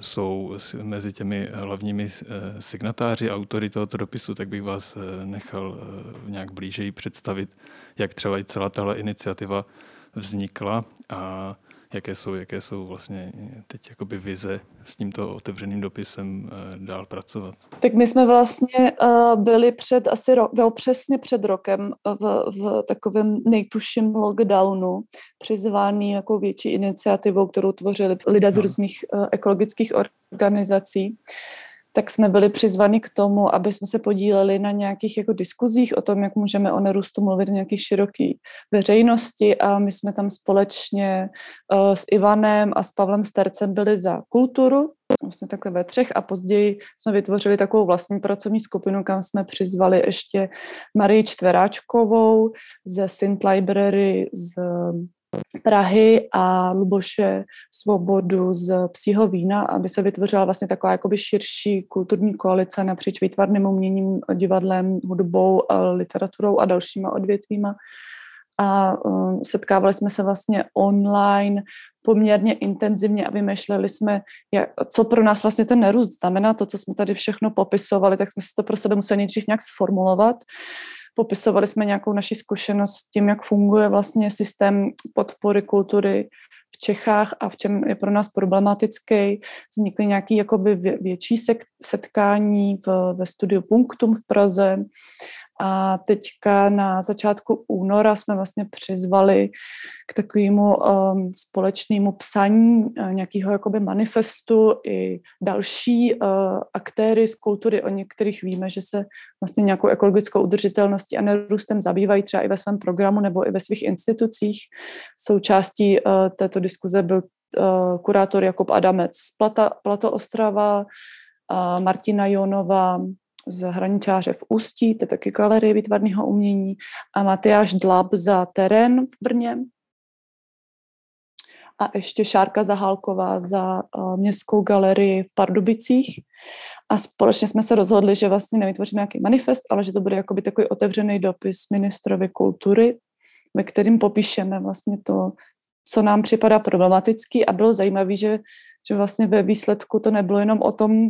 jsou mezi těmi hlavními eh, signatáři, autory tohoto dopisu, tak bych vás eh, nechal nějak blíže představit, jak třeba i celá tahle iniciativa vznikla. A jaké jsou, jaké jsou vlastně teď jakoby vize s tímto otevřeným dopisem eh, dál pracovat? Tak my jsme vlastně uh, byli před asi rok, byl přesně před rokem v, v takovém nejtuším lockdownu přizvaný jako větší iniciativou, kterou tvořili lidé z no. různých ekologických organizací tak jsme byli přizvani k tomu, aby jsme se podíleli na nějakých jako diskuzích o tom, jak můžeme o nerůstu mluvit v nějaké široké veřejnosti. A my jsme tam společně uh, s Ivanem a s Pavlem Stercem byli za kulturu, vlastně takhle ve třech. A později jsme vytvořili takovou vlastní pracovní skupinu, kam jsme přizvali ještě Marii Čtveráčkovou ze Sint Library z Prahy a Luboše Svobodu z Psího vína, aby se vytvořila vlastně taková jakoby širší kulturní koalice napříč výtvarným uměním, divadlem, hudbou, literaturou a dalšíma odvětvíma. A um, setkávali jsme se vlastně online poměrně intenzivně a vymýšleli jsme, jak, co pro nás vlastně ten nerůst znamená, to, co jsme tady všechno popisovali, tak jsme si to pro sebe museli nejdřív nějak sformulovat popisovali jsme nějakou naši zkušenost s tím, jak funguje vlastně systém podpory kultury v Čechách a v čem je pro nás problematický. Vznikly nějaké jakoby větší setkání v, ve studiu Punktum v Praze a teďka na začátku února jsme vlastně přizvali k takovému um, společnému psaní uh, nějakého jakoby manifestu i další uh, aktéry z kultury, o některých víme, že se vlastně nějakou ekologickou udržitelností a nerůstem zabývají třeba i ve svém programu nebo i ve svých institucích. Součástí uh, této diskuze byl uh, kurátor Jakub Adamec z Plata, Plato Ostrava, uh, Martina Jonová, z hraničáře v Ústí, to je taky galerie výtvarného umění, a Matyáš Dlab za terén v Brně. A ještě Šárka Zahálková za uh, městskou galerii v Pardubicích. A společně jsme se rozhodli, že vlastně nevytvoříme nějaký manifest, ale že to bude jakoby takový otevřený dopis ministrovi kultury, ve kterým popíšeme vlastně to, co nám připadá problematický a bylo zajímavé, že, že vlastně ve výsledku to nebylo jenom o tom,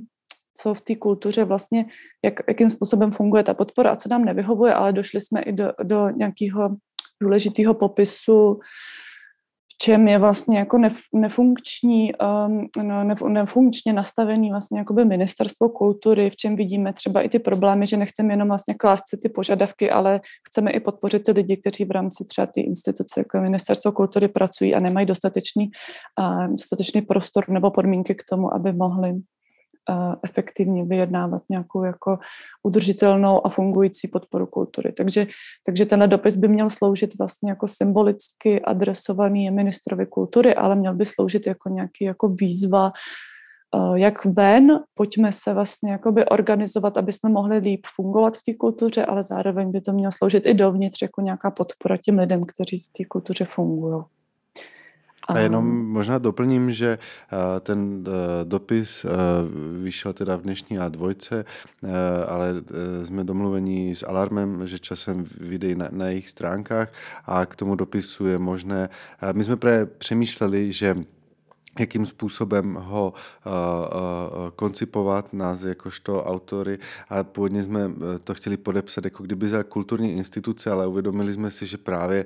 co v té kultuře vlastně, jak, jakým způsobem funguje ta podpora a co nám nevyhovuje, ale došli jsme i do, do nějakého důležitého popisu, v čem je vlastně jako nef, nefunkční, um, no, nef, nefunkčně nastavený vlastně jakoby ministerstvo kultury, v čem vidíme třeba i ty problémy, že nechceme jenom vlastně klást si ty požadavky, ale chceme i podpořit ty lidi, kteří v rámci třeba ty instituce jako ministerstvo kultury pracují a nemají dostatečný, uh, dostatečný prostor nebo podmínky k tomu, aby mohli efektivně vyjednávat nějakou jako udržitelnou a fungující podporu kultury. Takže, takže tenhle dopis by měl sloužit vlastně jako symbolicky adresovaný ministrovi kultury, ale měl by sloužit jako nějaký jako výzva, jak ven, pojďme se vlastně jakoby organizovat, aby jsme mohli líp fungovat v té kultuře, ale zároveň by to mělo sloužit i dovnitř jako nějaká podpora těm lidem, kteří v té kultuře fungují. A jenom možná doplním, že eh, ten eh, dopis eh, vyšel teda v dnešní A2, ale jsme domluveni s Alarmem, že časem vyjde na, na jejich stránkách a k tomu dopisu je možné. My jsme právě přemýšleli, že jakým způsobem ho uh, uh, koncipovat nás jakožto autory. A původně jsme eh, to chtěli podepsat jako kdyby za kulturní instituce, ale uvědomili jsme si, že právě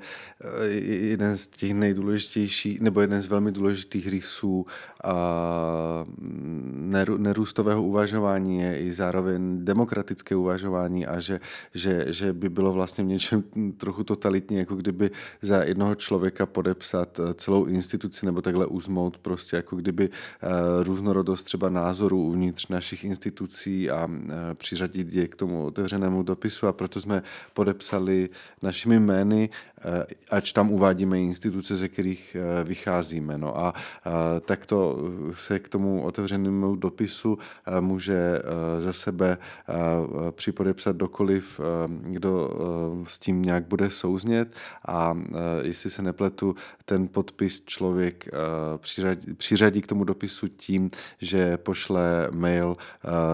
jeden z těch nejdůležitějších, nebo jeden z velmi důležitých rysů uh, nerůstového uvažování je i zároveň demokratické uvažování a že, že, že by bylo vlastně v něčem trochu totalitní, jako kdyby za jednoho člověka podepsat celou instituci nebo takhle uzmout prostě prostě jako kdyby eh, různorodost třeba názorů uvnitř našich institucí a eh, přiřadit je k tomu otevřenému dopisu a proto jsme podepsali našimi jmény, eh, ač tam uvádíme instituce, ze kterých vycházíme. No a takto se k tomu otevřenému dopisu může za sebe připodepsat dokoliv, kdo s tím nějak bude souznět a jestli se nepletu, ten podpis člověk přiřadí, přiřadí k tomu dopisu tím, že pošle mail uh,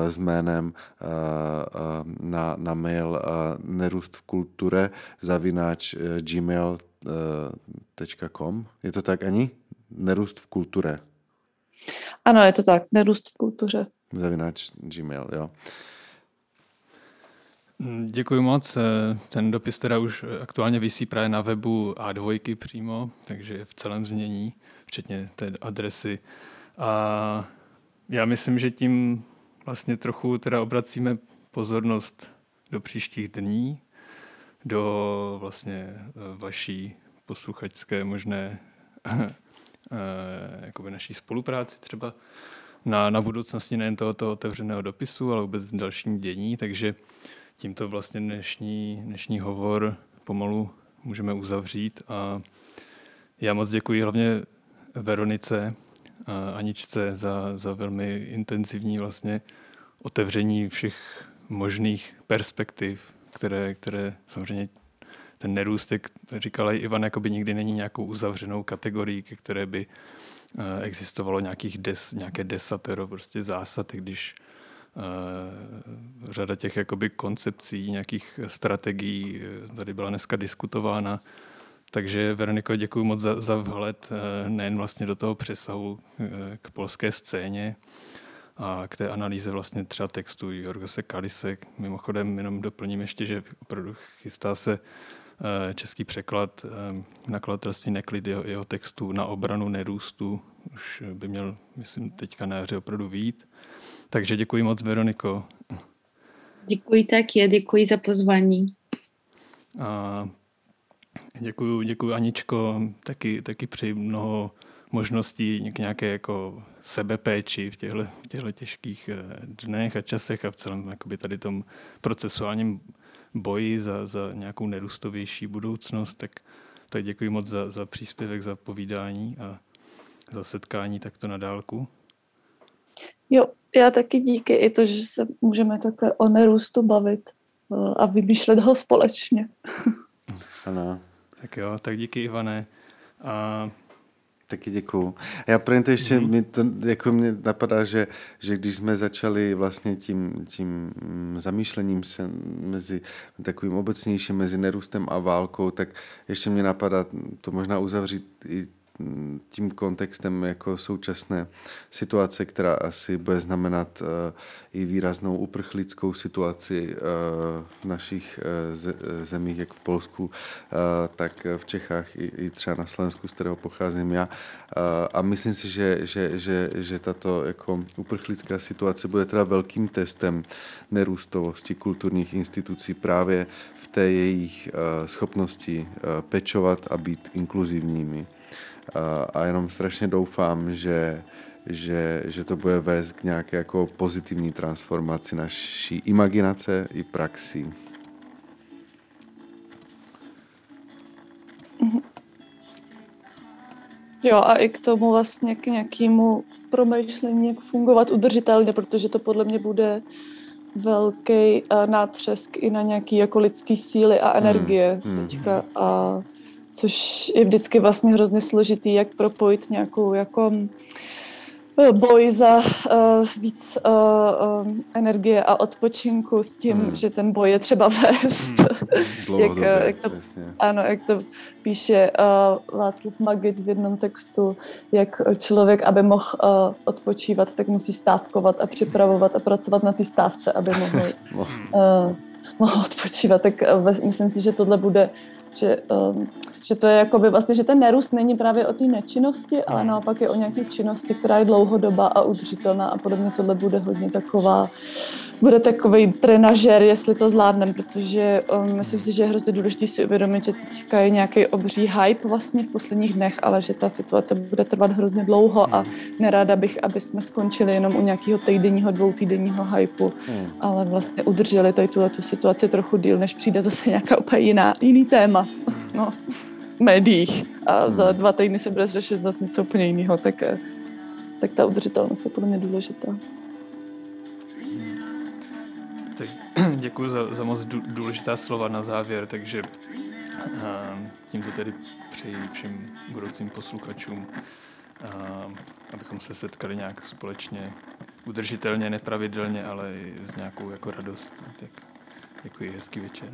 s jménem uh, uh, na, na mail uh, nerůst v kulture zavináč uh, gmail.com. Je to tak, Ani? Nerůst v kulture. Ano, je to tak. Nerůst v kultuře. Zavináč gmail, jo. Děkuji moc. Ten dopis teda už aktuálně vysí právě na webu A2 přímo, takže v celém znění včetně té adresy. A já myslím, že tím vlastně trochu teda obracíme pozornost do příštích dní, do vlastně eh, vaší posluchačské možné eh, jakoby naší spolupráci třeba na, na budoucnosti nejen tohoto otevřeného dopisu, ale vůbec dalším dění, takže tímto vlastně dnešní, dnešní hovor pomalu můžeme uzavřít a já moc děkuji hlavně Veronice a Aničce za, za velmi intenzivní vlastně otevření všech možných perspektiv, které, které samozřejmě ten nerůst, jak říkala i Ivan, jakoby nikdy není nějakou uzavřenou kategorii, ke které by eh, existovalo nějakých des, nějaké desatero prostě zásad, když řada těch jakoby koncepcí, nějakých strategií tady byla dneska diskutována. Takže Veroniko, děkuji moc za, za vhled nejen vlastně do toho přesahu k polské scéně, a k té analýze vlastně třeba textu Jorgose Kalise. Mimochodem jenom doplním ještě, že opravdu chystá se eh, český překlad eh, nakladatelství Neklid jeho, jeho textu na obranu nerůstu. Už by měl, myslím, teďka na jaře opravdu výjít. Takže děkuji moc, Veroniko. Děkuji taky, děkuji za pozvání. A děkuji, děkuji Aničko, taky, taky při mnoho možností k nějaké jako sebepéči v těchto, v těchto těžkých eh, dnech a časech a v celém jakoby tady tom procesuálním boji za, za nějakou nerůstovější budoucnost, tak, tak děkuji moc za, za příspěvek, za povídání a za setkání takto na dálku. Jo, já taky díky i to, že se můžeme takhle o nerůstu bavit eh, a vymýšlet ho společně. Ano. Tak jo, tak díky Ivane. A Taky děkuju. Já pro to ještě mm. mi to, jako mě napadá, že, že když jsme začali vlastně tím, tím zamýšlením se mezi takovým obecnějším, mezi nerůstem a válkou, tak ještě mě napadá to možná uzavřít i tím kontextem jako současné situace, která asi bude znamenat uh, i výraznou uprchlickou situaci uh, v našich uh, zemích, jak v Polsku, tak v Čechách i, i třeba na Slovensku, z kterého pocházím já. A myslím si, že, že, že, že tato jako uprchlická situace bude teda velkým testem nerůstovosti kulturních institucí právě v té jejich schopnosti pečovat a být inkluzivními a jenom strašně doufám, že, že, že to bude vést k nějaké jako pozitivní transformaci naší imaginace i praxi. Jo, a i k tomu vlastně k nějakému promýšlení, jak fungovat udržitelně, protože to podle mě bude velký uh, nátřesk i na nějaký jako lidský síly a energie hmm. teďka. A což je vždycky vlastně hrozně složitý, jak propojit nějakou jako eh, boj za uh, víc uh, um, energie a odpočinku s tím, hmm. že ten boj je třeba vést. Hmm. jak, jak to, ano, jak to píše uh, Václav Magit v jednom textu, jak člověk, aby mohl uh, odpočívat, tak musí stávkovat a připravovat a pracovat na té stávce, aby mohl, uh, mohl odpočívat. Tak uh, myslím si, že tohle bude že um, že to je jakoby vlastně, že ten nerůst není právě o té nečinnosti, ale naopak je o nějaké činnosti, která je dlouhodobá a udržitelná a podobně tohle bude hodně taková bude takový trenažer, jestli to zvládneme, protože um, myslím si, že je hrozně důležité si uvědomit, že teďka je nějaký obří hype vlastně v posledních dnech, ale že ta situace bude trvat hrozně dlouho a neráda bych, aby jsme skončili jenom u nějakého týdenního, dvoutýdenního hypeu, hmm. ale vlastně udrželi tady tuhle tu situaci trochu díl, než přijde zase nějaká úplně jiná, jiný téma. No médiích a za hmm. dva týdny se bude řešit zase něco úplně jiného, tak, eh, tak ta udržitelnost je podle mě důležitá. děkuji za, za moc důležitá slova na závěr, takže uh, tímto tedy přeji všem budoucím posluchačům, uh, abychom se setkali nějak společně, udržitelně, nepravidelně, ale i s nějakou jako radostí. Tak děkuji, hezký večer.